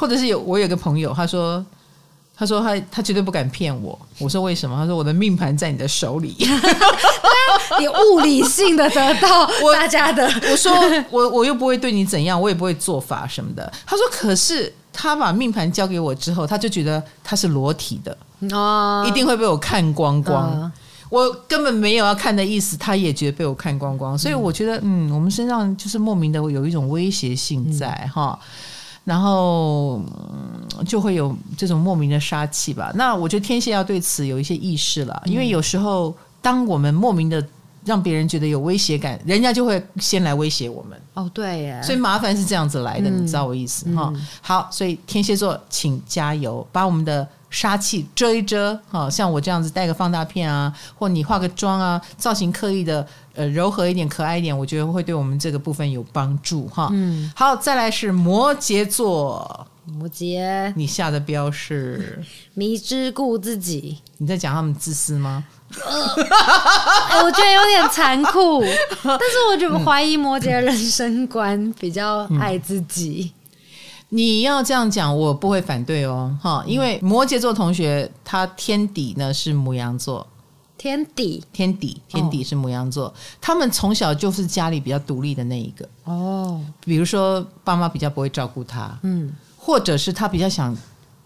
或者是有我有个朋友，他说。他说他他绝对不敢骗我。我说为什么？他说我的命盘在你的手里。你物理性的得到 大家的。我，我说我我又不会对你怎样，我也不会做法什么的。他说可是他把命盘交给我之后，他就觉得他是裸体的哦，一定会被我看光光。嗯、我根本没有要看的意思，他也觉得被我看光光。所以我觉得嗯，我们身上就是莫名的有一种威胁性在哈。嗯然后就会有这种莫名的杀气吧。那我觉得天蝎要对此有一些意识了，因为有时候当我们莫名的让别人觉得有威胁感，人家就会先来威胁我们。哦，对耶，所以麻烦是这样子来的，嗯、你知道我意思哈？嗯、好，所以天蝎座请加油，把我们的杀气遮一遮。哈，像我这样子戴个放大片啊，或你化个妆啊，造型刻意的。呃，柔和一点，可爱一点，我觉得会对我们这个部分有帮助哈。嗯，好，再来是摩羯座，摩羯，你下的标是 迷之顾自己。你在讲他们自私吗？呃欸、我觉得有点残酷，但是我就怀疑摩羯人生观比较爱自己。嗯、你要这样讲，我不会反对哦，哈，因为摩羯座同学他天底呢是母羊座。天底，天底，天底是母羊座，哦、他们从小就是家里比较独立的那一个哦。比如说，爸妈比较不会照顾他，嗯，或者是他比较想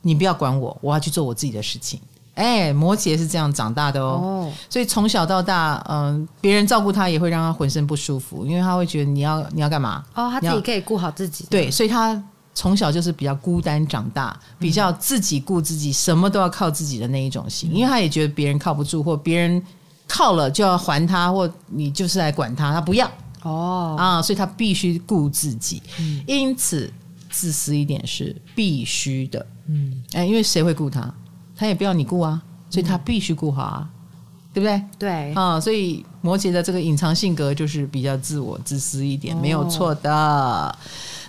你不要管我，我要去做我自己的事情。哎，摩羯是这样长大的哦，哦所以从小到大，嗯，别人照顾他也会让他浑身不舒服，因为他会觉得你要你要干嘛？哦，他自己可以顾好自己。对，所以他。从小就是比较孤单长大，比较自己顾自己，什么都要靠自己的那一种型，因为他也觉得别人靠不住，或别人靠了就要还他，或你就是来管他，他不要哦啊，所以他必须顾自己。嗯、因此，自私一点是必须的。嗯，哎，因为谁会顾他？他也不要你顾啊，所以他必须顾好啊，对不对？对啊，所以摩羯的这个隐藏性格就是比较自我、自私一点，没有错的。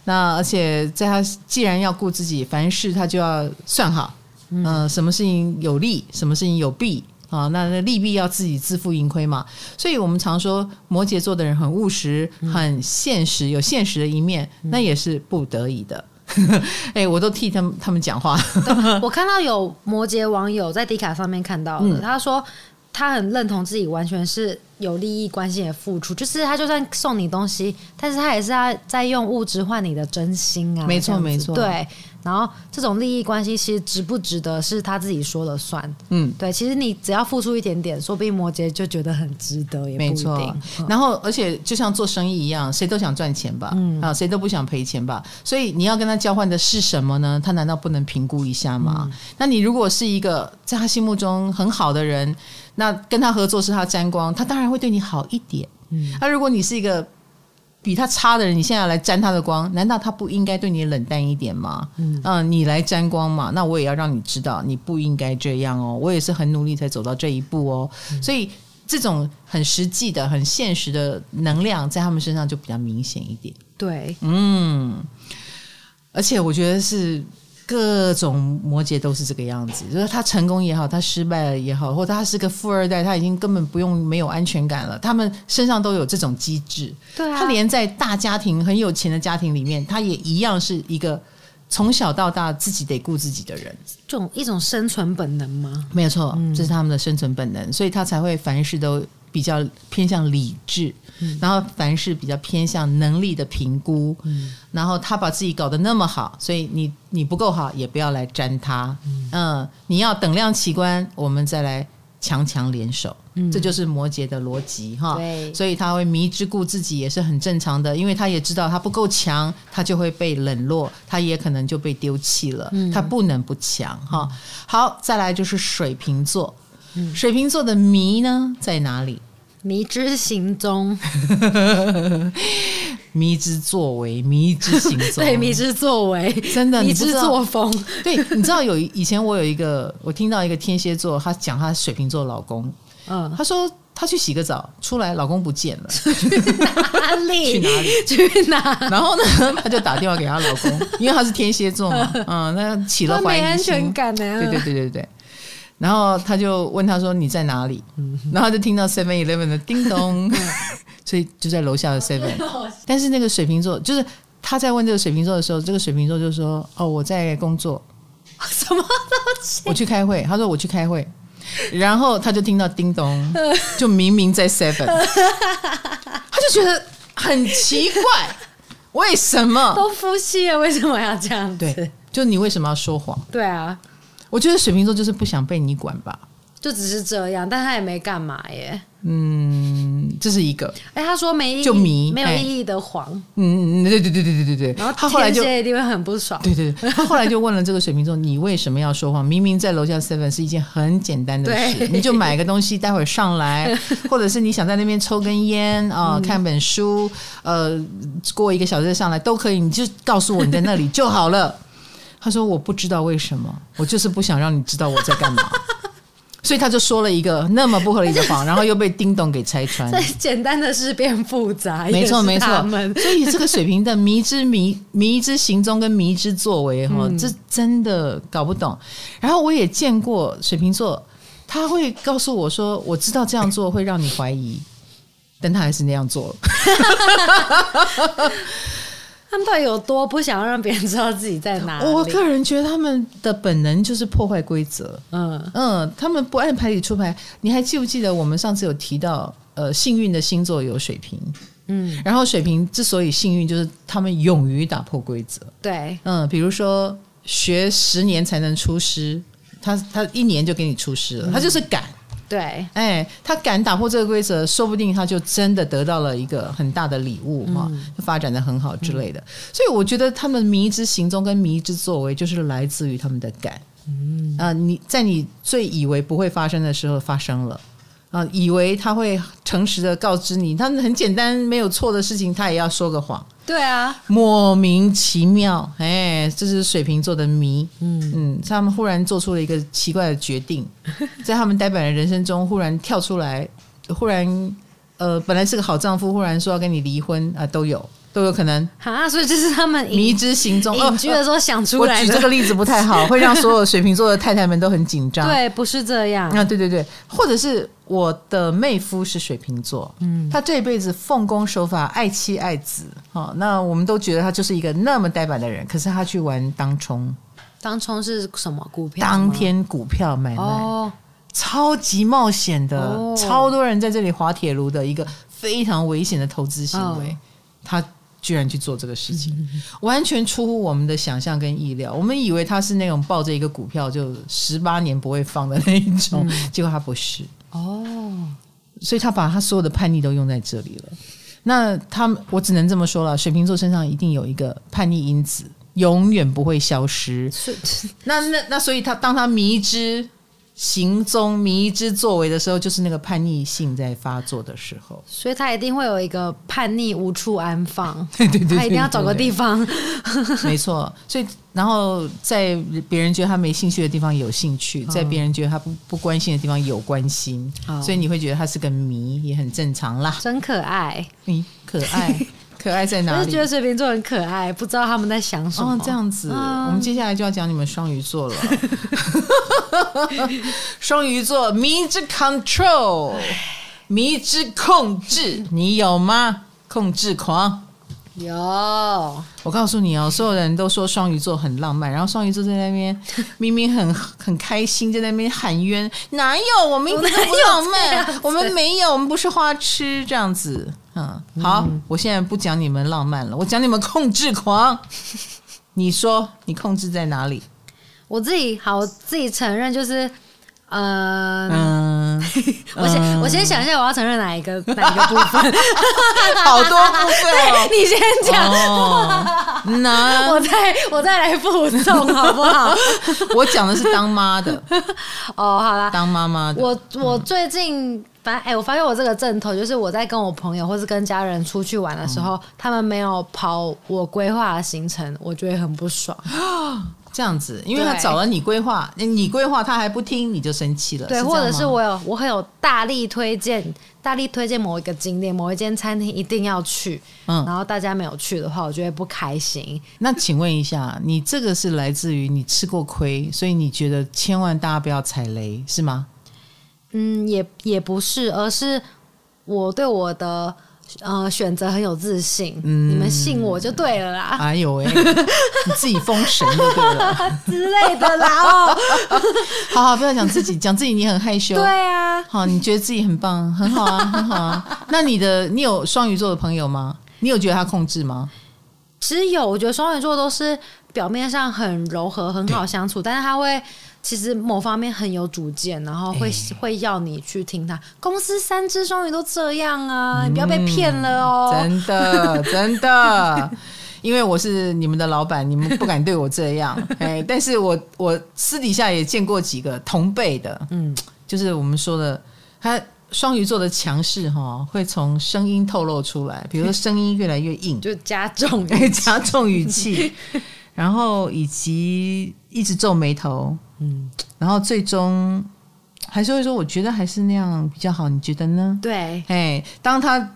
哦、那而且在他既然要顾自己，凡事他就要算好，嗯、呃，什么事情有利，什么事情有弊啊？那那利弊要自己自负盈亏嘛。所以我们常说摩羯座的人很务实、很现实，有现实的一面，那也是不得已的。哎、欸，我都替他们他们讲话。我看到有摩羯网友在迪卡上面看到的，嗯、他说他很认同自己完全是有利益关系的付出，就是他就算送你东西，但是他也是在在用物质换你的真心啊。没错，没错，对。然后这种利益关系其实值不值得是他自己说了算。嗯，对，其实你只要付出一点点，说不定摩羯就觉得很值得，也不一定。没错。嗯、然后，而且就像做生意一样，谁都想赚钱吧？嗯啊，谁都不想赔钱吧？所以你要跟他交换的是什么呢？他难道不能评估一下吗？嗯、那你如果是一个在他心目中很好的人，那跟他合作是他沾光，他当然会对你好一点。嗯，那如果你是一个。比他差的人，你现在要来沾他的光，难道他不应该对你冷淡一点吗？嗯，嗯，你来沾光嘛，那我也要让你知道，你不应该这样哦。我也是很努力才走到这一步哦。嗯，所以这种很实际的、很现实的能量，在他们身上就比较明显一点。对，嗯，而且我觉得是。各种摩羯都是这个样子，就是他成功也好，他失败了也好，或者他是个富二代，他已经根本不用没有安全感了。他们身上都有这种机制，对啊，他连在大家庭很有钱的家庭里面，他也一样是一个从小到大自己得顾自己的人，这种一种生存本能吗？没有错，嗯，这是他们的生存本能，所以他才会凡事都比较偏向理智。嗯、然后凡事比较偏向能力的评估，嗯、然后他把自己搞得那么好，所以你你不够好也不要来沾他，嗯，嗯，你要等量齐观，我们再来强强联手，嗯、这就是摩羯的逻辑哈，对，所以他会迷之顾自己也是很正常的，因为他也知道他不够强，他就会被冷落，他也可能就被丢弃了，嗯、他不能不强哈。好，再来就是水瓶座，嗯、水瓶座的迷呢在哪里？迷之行踪，迷之作为，迷之行踪，对，迷之作为，真的，迷之作风。对，你知道有以前我有一个，我听到一个天蝎座，他讲他水瓶座老公，嗯，他说她去洗个澡，出来老公不见了，去哪里？去哪里？去哪？然后呢，她就打电话给她老公，因为他是天蝎座嘛，嗯，那起了怀疑心，没安全感的，对对对对对。然后他就问他说：“你在哪里？”然后就听到 Seven Eleven 的叮咚，所以就在楼下的 Seven。但是那个水瓶座，就是他在问这个水瓶座的时候，这个水瓶座就说：“哦，我在工作，什么东西？我去开会。”他说：“我去开会。”然后他就听到叮咚，就明明在 Seven，他就觉得很奇怪，为什么都夫妻了，为什么要这样子？对，就你为什么要说谎？对啊。我觉得水瓶座就是不想被你管吧，就只是这样，但他也没干嘛耶。嗯，这是一个。哎、欸，他说没意义，就迷没有意义的谎。嗯嗯，对对对对对对对。然后他后来就一定会很不爽。对对对，他后来就问了这个水瓶座：“你为什么要说谎？明明在楼下 seven 是一件很简单的事，你就买个东西，待会儿上来，或者是你想在那边抽根烟 啊、呃，看本书，呃，过一个小时再上来都可以，你就告诉我你在那里就好了。”他说：“我不知道为什么，我就是不想让你知道我在干嘛，所以他就说了一个那么不合理的谎，然后又被叮咚给拆穿。最简单的事变复杂，没错没错。所以这个水瓶的迷之迷迷之行踪跟迷之作为哈，这真的搞不懂。然后我也见过水瓶座，他会告诉我说：我知道这样做会让你怀疑，但他还是那样做了。”他们到底有多不想要让别人知道自己在哪里？我个人觉得他们的本能就是破坏规则。嗯嗯，他们不按牌理出牌。你还记不记得我们上次有提到，呃，幸运的星座有水瓶。嗯，然后水瓶之所以幸运，就是他们勇于打破规则。对，嗯，比如说学十年才能出师，他他一年就给你出师了，他就是敢。对，哎，他敢打破这个规则，说不定他就真的得到了一个很大的礼物哈，嗯、发展的很好之类的。嗯、所以我觉得他们迷之行踪跟迷之作为，就是来自于他们的敢。嗯啊、呃，你在你最以为不会发生的时候发生了，啊、啊，以为他会诚实的告知你，他很简单没有错的事情，他也要说个谎。对啊，莫名其妙，哎，这是水瓶座的谜。嗯嗯，他们忽然做出了一个奇怪的决定，在他们呆板的人生中，忽然跳出来，忽然呃，本来是个好丈夫，忽然说要跟你离婚啊，都有。都有可能啊，所以这是他们迷之行踪，隐居的时候想出来的。我举这个例子不太好，会让所有水瓶座的太太们都很紧张。对，不是这样。啊，对对对，或者是我的妹夫是水瓶座，嗯，他这一辈子奉公守法，爱妻爱子，哦，那我们都觉得他就是一个那么呆板的人，可是他去玩当冲，当冲是什么？股票？当天股票买卖，哦，超级冒险的，哦，超多人在这里滑铁卢的一个非常危险的投资行为，哦，他。居然去做这个事情，完全出乎我们的想象跟意料。我们以为他是那种抱着一个股票就十八年不会放的那一种，结果他不是哦。所以他把他所有的叛逆都用在这里了。那他，我只能这么说了：水瓶座身上一定有一个叛逆因子，永远不会消失。那那 那，所以他当他迷之。行踪迷之作为的时候，就是那个叛逆性在发作的时候，所以他一定会有一个叛逆无处安放，对对对，他一定要找个地方，没错。所以，然后在别人觉得他没兴趣的地方有兴趣，在别人觉得他不不关心的地方有关心，哦，所以你会觉得他是个谜，也很正常啦。真可爱，你可爱。可爱在哪里？我是觉得水瓶座很可爱，不知道他们在想什么。哦，这样子，嗯、我们接下来就要讲你们双鱼座了。双鱼座迷之 control，迷之控制，你有吗？控制狂。有，我告诉你哦，所有人都说双鱼座很浪漫，然后双鱼座在那边 明明很很开心，在那边喊冤，哪有？我们不浪漫，我们没有，我们不是花痴这样子。嗯，好，嗯、我现在不讲你们浪漫了，我讲你们控制狂。你说你控制在哪里？我自己好，我自己承认就是。嗯，嗯 我先、嗯、我先想一下，我要承认哪一个哪一个部分？好多部分、哦，你先讲。那、哦、我再我再来附送好不好？我讲的是当妈的。哦，好啦，当妈妈的。我我最近反正哎、欸，我发现我这个阵头，就是我在跟我朋友或是跟家人出去玩的时候，嗯、他们没有跑我规划的行程，我觉得很不爽。这样子，因为他找了你规划，你规划他还不听，你就生气了。对，或者是我有我很有大力推荐，大力推荐某一个景点、某一间餐厅一定要去，嗯，然后大家没有去的话，我觉得不开心。那请问一下，你这个是来自于你吃过亏，所以你觉得千万大家不要踩雷，是吗？嗯，也也不是，而是我对我的。呃，选择很有自信，嗯，你们信我就对了啦。哎呦喂，你自己封神就对了 之类的啦。哦，好好，不要讲自己，讲自己你很害羞。对啊，好，你觉得自己很棒，很好啊，很好啊。那你的，你有双鱼座的朋友吗？你有觉得他控制吗？其实有，我觉得双鱼座都是表面上很柔和，很好相处，但是他会。其实某方面很有主见，然后会、欸、会要你去听他。公司三只双鱼都这样啊，嗯、你不要被骗了哦！真的 真的，因为我是你们的老板，你们不敢对我这样。哎，但是我我私底下也见过几个同辈的，嗯，就是我们说的，他双鱼座的强势哈，会从声音透露出来，比如说 声音越来越硬，就加重加重语气，然后以及一直皱眉头。嗯，然后最终还是会说，我觉得还是那样比较好，你觉得呢？对，哎，当他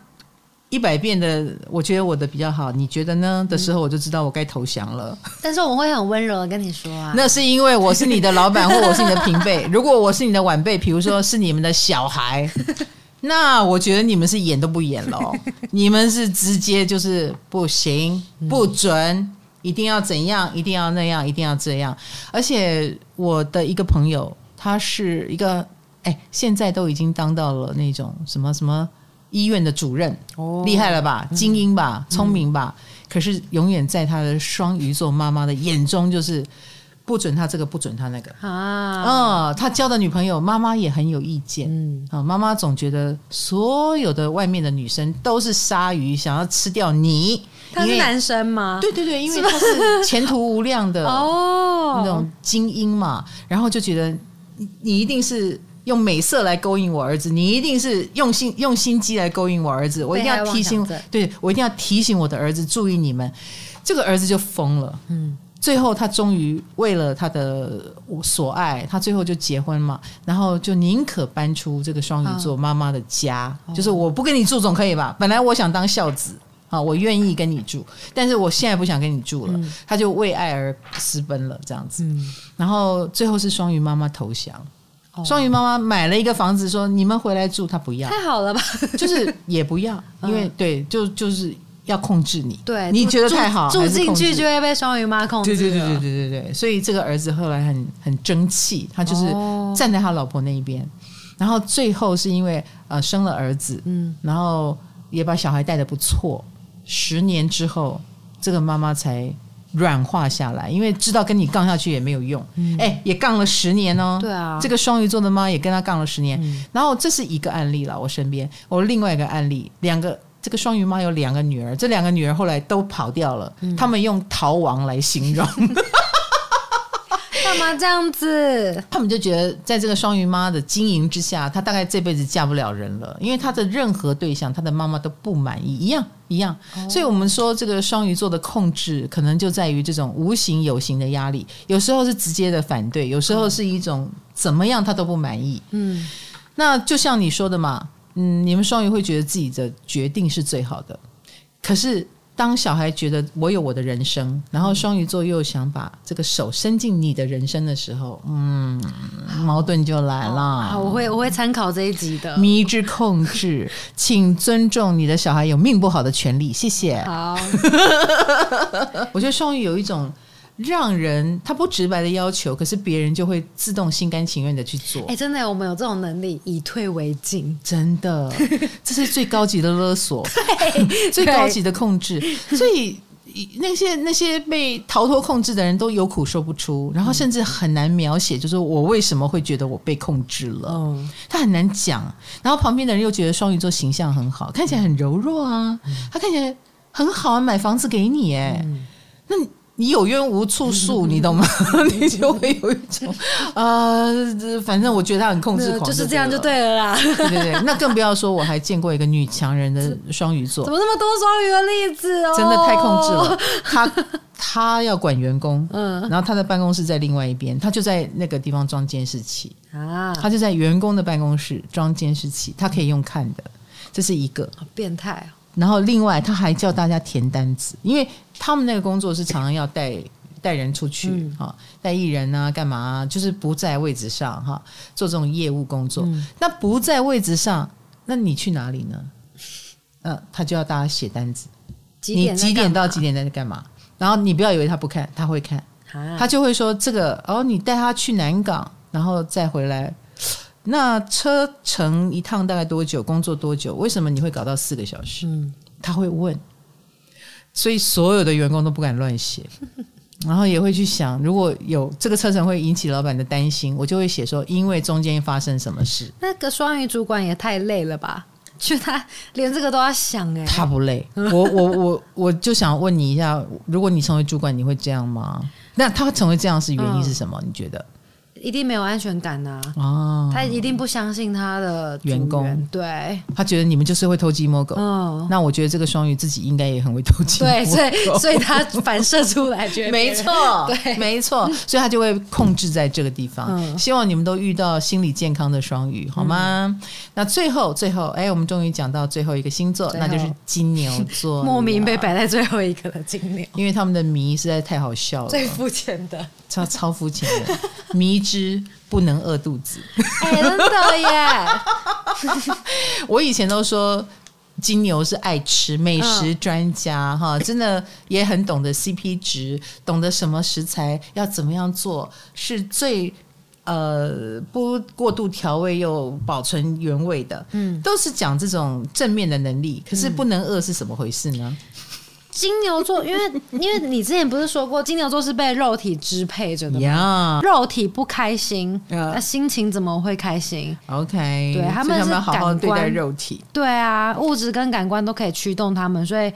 一百遍的我觉得我的比较好，你觉得呢？的时候，我就知道我该投降了。但是我会很温柔的跟你说啊，那是因为我是你的老板，或我是你的平辈。如果我是你的晚辈，比如说是你们的小孩，那我觉得你们是演都不演了，你们是直接就是不行，不准。一定要怎样？一定要那样？一定要这样？而且我的一个朋友，他是一个哎，现在都已经当到了那种什么什么医院的主任，哦，厉害了吧？精英吧？聪明吧？嗯，可是永远在他的双鱼座妈妈的眼中，就是不准他这个，不准他那个啊。嗯，他交的女朋友，妈妈也很有意见。嗯，啊，妈妈总觉得所有的外面的女生都是鲨鱼，想要吃掉你。他是男生吗？对对对，因为他是前途无量的 哦，那种精英嘛，然后就觉得你一定是用美色来勾引我儿子，你一定是用心用心机来勾引我儿子。我一定要提醒，对，我一定要提醒我的儿子注意你们。这个儿子就疯了，嗯。最后，他终于为了他的所爱，他最后就结婚嘛，然后就宁可搬出这个双鱼座妈妈的家，哦、就是我不跟你住总可以吧？本来我想当孝子啊，我愿意跟你住，但是我现在不想跟你住了。嗯、他就为爱而私奔了，这样子。嗯、然后最后是双鱼妈妈投降，哦、双鱼妈妈买了一个房子，说你们回来住，他不要，太好了吧？就是 也不要，因为、嗯、对，就就是。要控制你，对，你觉得太好，住进去就会被双鱼妈控制。对对对对对对对，所以这个儿子后来很很争气，他就是站在他老婆那一边，然后最后是因为呃生了儿子，嗯，然后也把小孩带的不错，十年之后这个妈妈才软化下来，因为知道跟你杠下去也没有用，哎，也杠了十年哦，对啊，这个双鱼座的妈也跟他杠了十年，然后这是一个案例了，我身边。我另外一个案例两个。这个双鱼妈有两个女儿，这两个女儿后来都跑掉了。嗯、他们用逃亡来形容，干嘛这样子？他们就觉得，在这个双鱼妈的经营之下，她大概这辈子嫁不了人了，因为她的任何对象，她的妈妈都不满意，一样一样。哦、所以我们说，这个双鱼座的控制，可能就在于这种无形有形的压力，有时候是直接的反对，有时候是一种怎么样她都不满意。嗯，那就像你说的嘛。嗯，你们双鱼会觉得自己的决定是最好的，可是当小孩觉得我有我的人生，然后双鱼座又想把这个手伸进你的人生的时候，嗯，矛盾就来了。好，我会我会参考这一集的。迷之控制，请尊重你的小孩有命不好的权利，谢谢。好，我觉得双鱼有一种。让人他不直白的要求，可是别人就会自动心甘情愿的去做。哎，真的，我们有这种能力，以退为进，真的，这是最高级的勒索，最高级的控制。所以那些那些被逃脱控制的人都有苦说不出，然后甚至很难描写，就是我为什么会觉得我被控制了。嗯，他很难讲。然后旁边的人又觉得双鱼座形象很好，看起来很柔弱啊，他看起来很好啊，买房子给你，哎，那你。有冤无处诉，你懂吗？你就会有一种呃，反正我觉得他很控制狂，就是这样就对了啦。对对对，那更不要说，我还见过一个女强人的双鱼座，怎么那么多双鱼的例子哦？真的太控制了。他他 要管员工，嗯，然后他的办公室在另外一边，他就在那个地方装监视器啊，他就在员工的办公室装监视器，他可以用看的，这是一个。好变态啊！然后另外他还叫大家填单子，因为他们那个工作是常常要带带人出去哈，带艺人啊，干嘛啊？就是不在位置上哈，做这种业务工作。嗯、那不在位置上，那你去哪里呢？嗯、呃，他就要大家写单子。你几点到几点在干嘛？然后你不要以为他不看，他会看，啊、他就会说这个哦，你带他去南港，然后再回来。那车程一趟大概多久？工作多久？为什么你会搞到四个小时？嗯，他会问，所以所有的员工都不敢乱写，然后也会去想，如果有这个车程会引起老板的担心，我就会写说，因为中间发生什么事。那个双鱼主管也太累了吧？就他连这个都要想哎、欸，他不累。我我我我就想问你一下，如果你成为主管，你会这样吗？那他成为这样是原因是什么？嗯、你觉得？一定没有安全感呐！哦，他一定不相信他的员工，对，他觉得你们就是会偷鸡摸狗。嗯，那我觉得这个双鱼自己应该也很会偷鸡摸狗，对，所以所以他反射出来，觉得没错，对，没错，所以他就会控制在这个地方。嗯，希望你们都遇到心理健康的双鱼，好吗？那最后最后，哎，我们终于讲到最后一个星座，那就是金牛座，莫名被摆在最后一个的金牛，因为他们的谜实在太好笑了，最肤浅的。超超肤浅的，迷之不能饿肚子。哎、欸，真的耶！我以前都说金牛是爱吃美食专家哈，嗯、真的也很懂得 CP 值，懂得什么食材要怎么样做是最呃不过度调味又保存原味的。嗯，都是讲这种正面的能力。可是不能饿是怎么回事呢？嗯金牛座，因为因为你之前不是说过，金牛座是被肉体支配着的吗.肉体不开心，那.心情怎么会开心？OK，对，他们是感官，好好对待肉体，对啊，物质跟感官都可以驱动他们，所以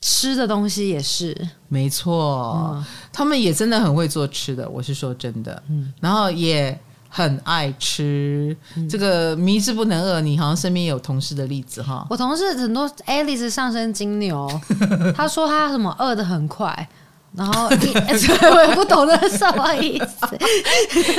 吃的东西也是没错。嗯、他们也真的很会做吃的，我是说真的，嗯，然后也。很爱吃。嗯、这个迷之不能饿，你好像身边有同事的例子哈。我同事很多，Alice 上升金牛，他说他什么饿的很快。然后 我也不懂得什么意思。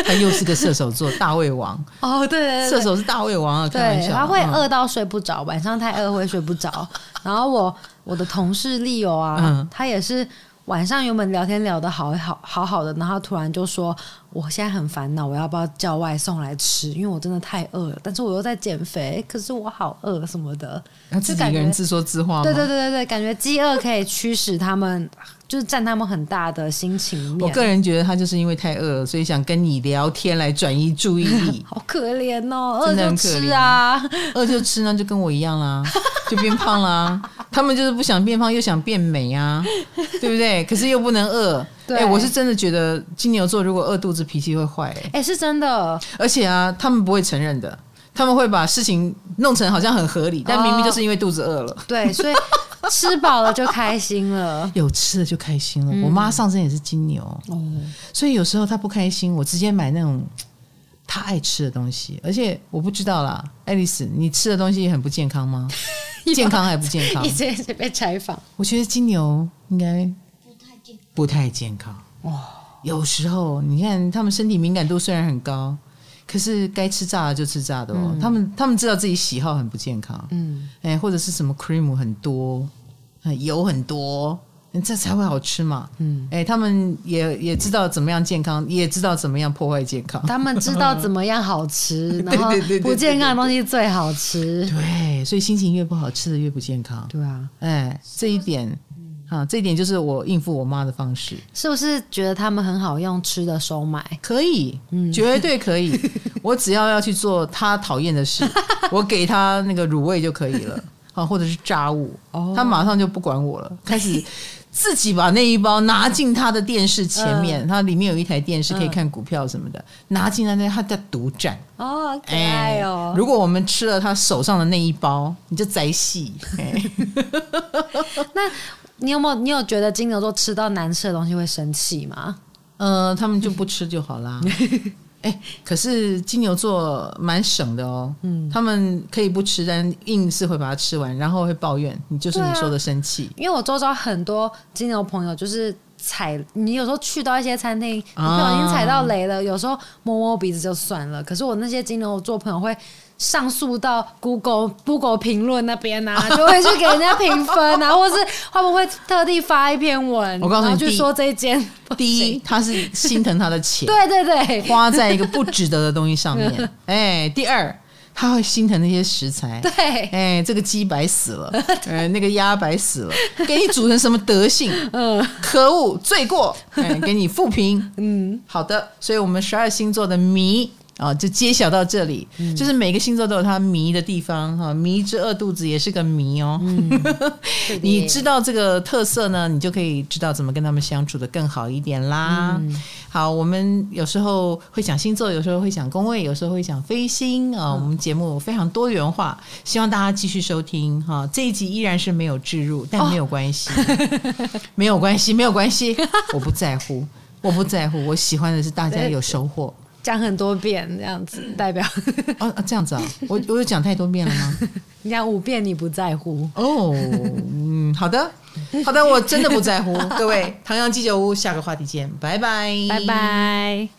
他又是个射手座，大胃王。哦，对，对，对，射手是大胃王啊，开玩笑。对，他会饿到睡不着，嗯、晚上太饿会睡不着。然后我我的同事 Leo 啊，嗯、他也是。晚上原本聊天聊得好好好好的，然后突然就说：“我现在很烦恼，我要不要叫外送来吃？因为我真的太饿了，但是我又在减肥，可是我好饿什么的。”就感觉自说自话？对对对对对，感觉饥饿可以驱使他们，就是占他们很大的心情面。我个人觉得他就是因为太饿了，所以想跟你聊天来转移注意力。好可怜哦，饿就吃啊，饿就吃，那就跟我一样啦，就变胖啦。他们就是不想变胖，又想变美啊，对不对？可是又不能饿。对、欸，我是真的觉得金牛座如果饿肚子，脾气会坏、欸。哎、欸，是真的。而且啊，他们不会承认的，他们会把事情弄成好像很合理，但明明就是因为肚子饿了。哦、对，所以吃饱了就开心了，有吃的就开心了。嗯、我妈上身也是金牛，哦，所以有时候她不开心，我直接买那种她爱吃的东西。而且我不知道啦，爱丽丝，你吃的东西也很不健康吗？健康还不健康？一直一直被采访。我觉得金牛应该不太健不太健康。哇，有时候你看他们身体敏感度虽然很高，可是该吃炸的就吃炸的哦。嗯、他们他们知道自己喜好很不健康。嗯，哎，或者是什么 cream 很多，油很多。这才会好吃嘛，嗯，哎，他们也也知道怎么样健康，也知道怎么样破坏健康。他们知道怎么样好吃，然后不健康的东西最好吃。对，所以心情越不好，吃的越不健康。对啊，哎，这一点，啊，这一点就是我应付我妈的方式。是不是觉得他们很好用，吃的收买？可以，嗯，绝对可以。我只要要去做他讨厌的事，我给他那个卤味就可以了，啊，或者是炸物，哦，他马上就不管我了，开始。自己把那一包拿进他的电视前面，它里面有一台电视可以看股票什么的，拿进来那他在独占哦，可爱哦。如果我们吃了他手上的那一包，你就宰戏。那你有没有你有觉得金牛座吃到难吃的东西会生气吗？呃，他们就不吃就好啦。哎，可是金牛座蛮省的哦，嗯，他们可以不吃，但硬是会把它吃完，然后会抱怨，你就是你说的生气。因为我周遭很多金牛朋友，就是踩你有时候去到一些餐厅，你不小心踩到雷了，有时候摸摸鼻子就算了。可是我那些金牛座朋友会。上诉到 Google Google 评论那边啊，就会去给人家评分啊，或是会不会特地发一篇文？我告诉你，就说这一间第一，他是心疼他的钱，对对对，花在一个不值得的东西上面。哎，第二，他会心疼那些食材。对，哎，这个鸡白死了，哎，那个鸭白死了，给你煮成什么德性？嗯，可恶，罪过，哎，给你负评。嗯，好的，所以我们十二星座的谜。啊，就揭晓到这里，嗯、就是每个星座都有它迷的地方哈。迷之饿肚子也是个谜哦。嗯、你知道这个特色呢，你就可以知道怎么跟他们相处的更好一点啦。嗯、好，我们有时候会讲星座，有时候会讲宫位，有时候会讲飞星啊。我们节目非常多元化，希望大家继续收听哈。这一集依然是没有置入，但没有关系，哦、没有关系，没有关系，我不在乎，我不在乎，我喜欢的是大家有收获。讲很多遍这样子，代表啊这样子啊，我我有讲太多遍了吗？你讲五遍，你不在乎哦？嗯，好的，好的，我真的不在乎。各位，唐阳鸡酒屋，下个话题见，拜拜，拜拜。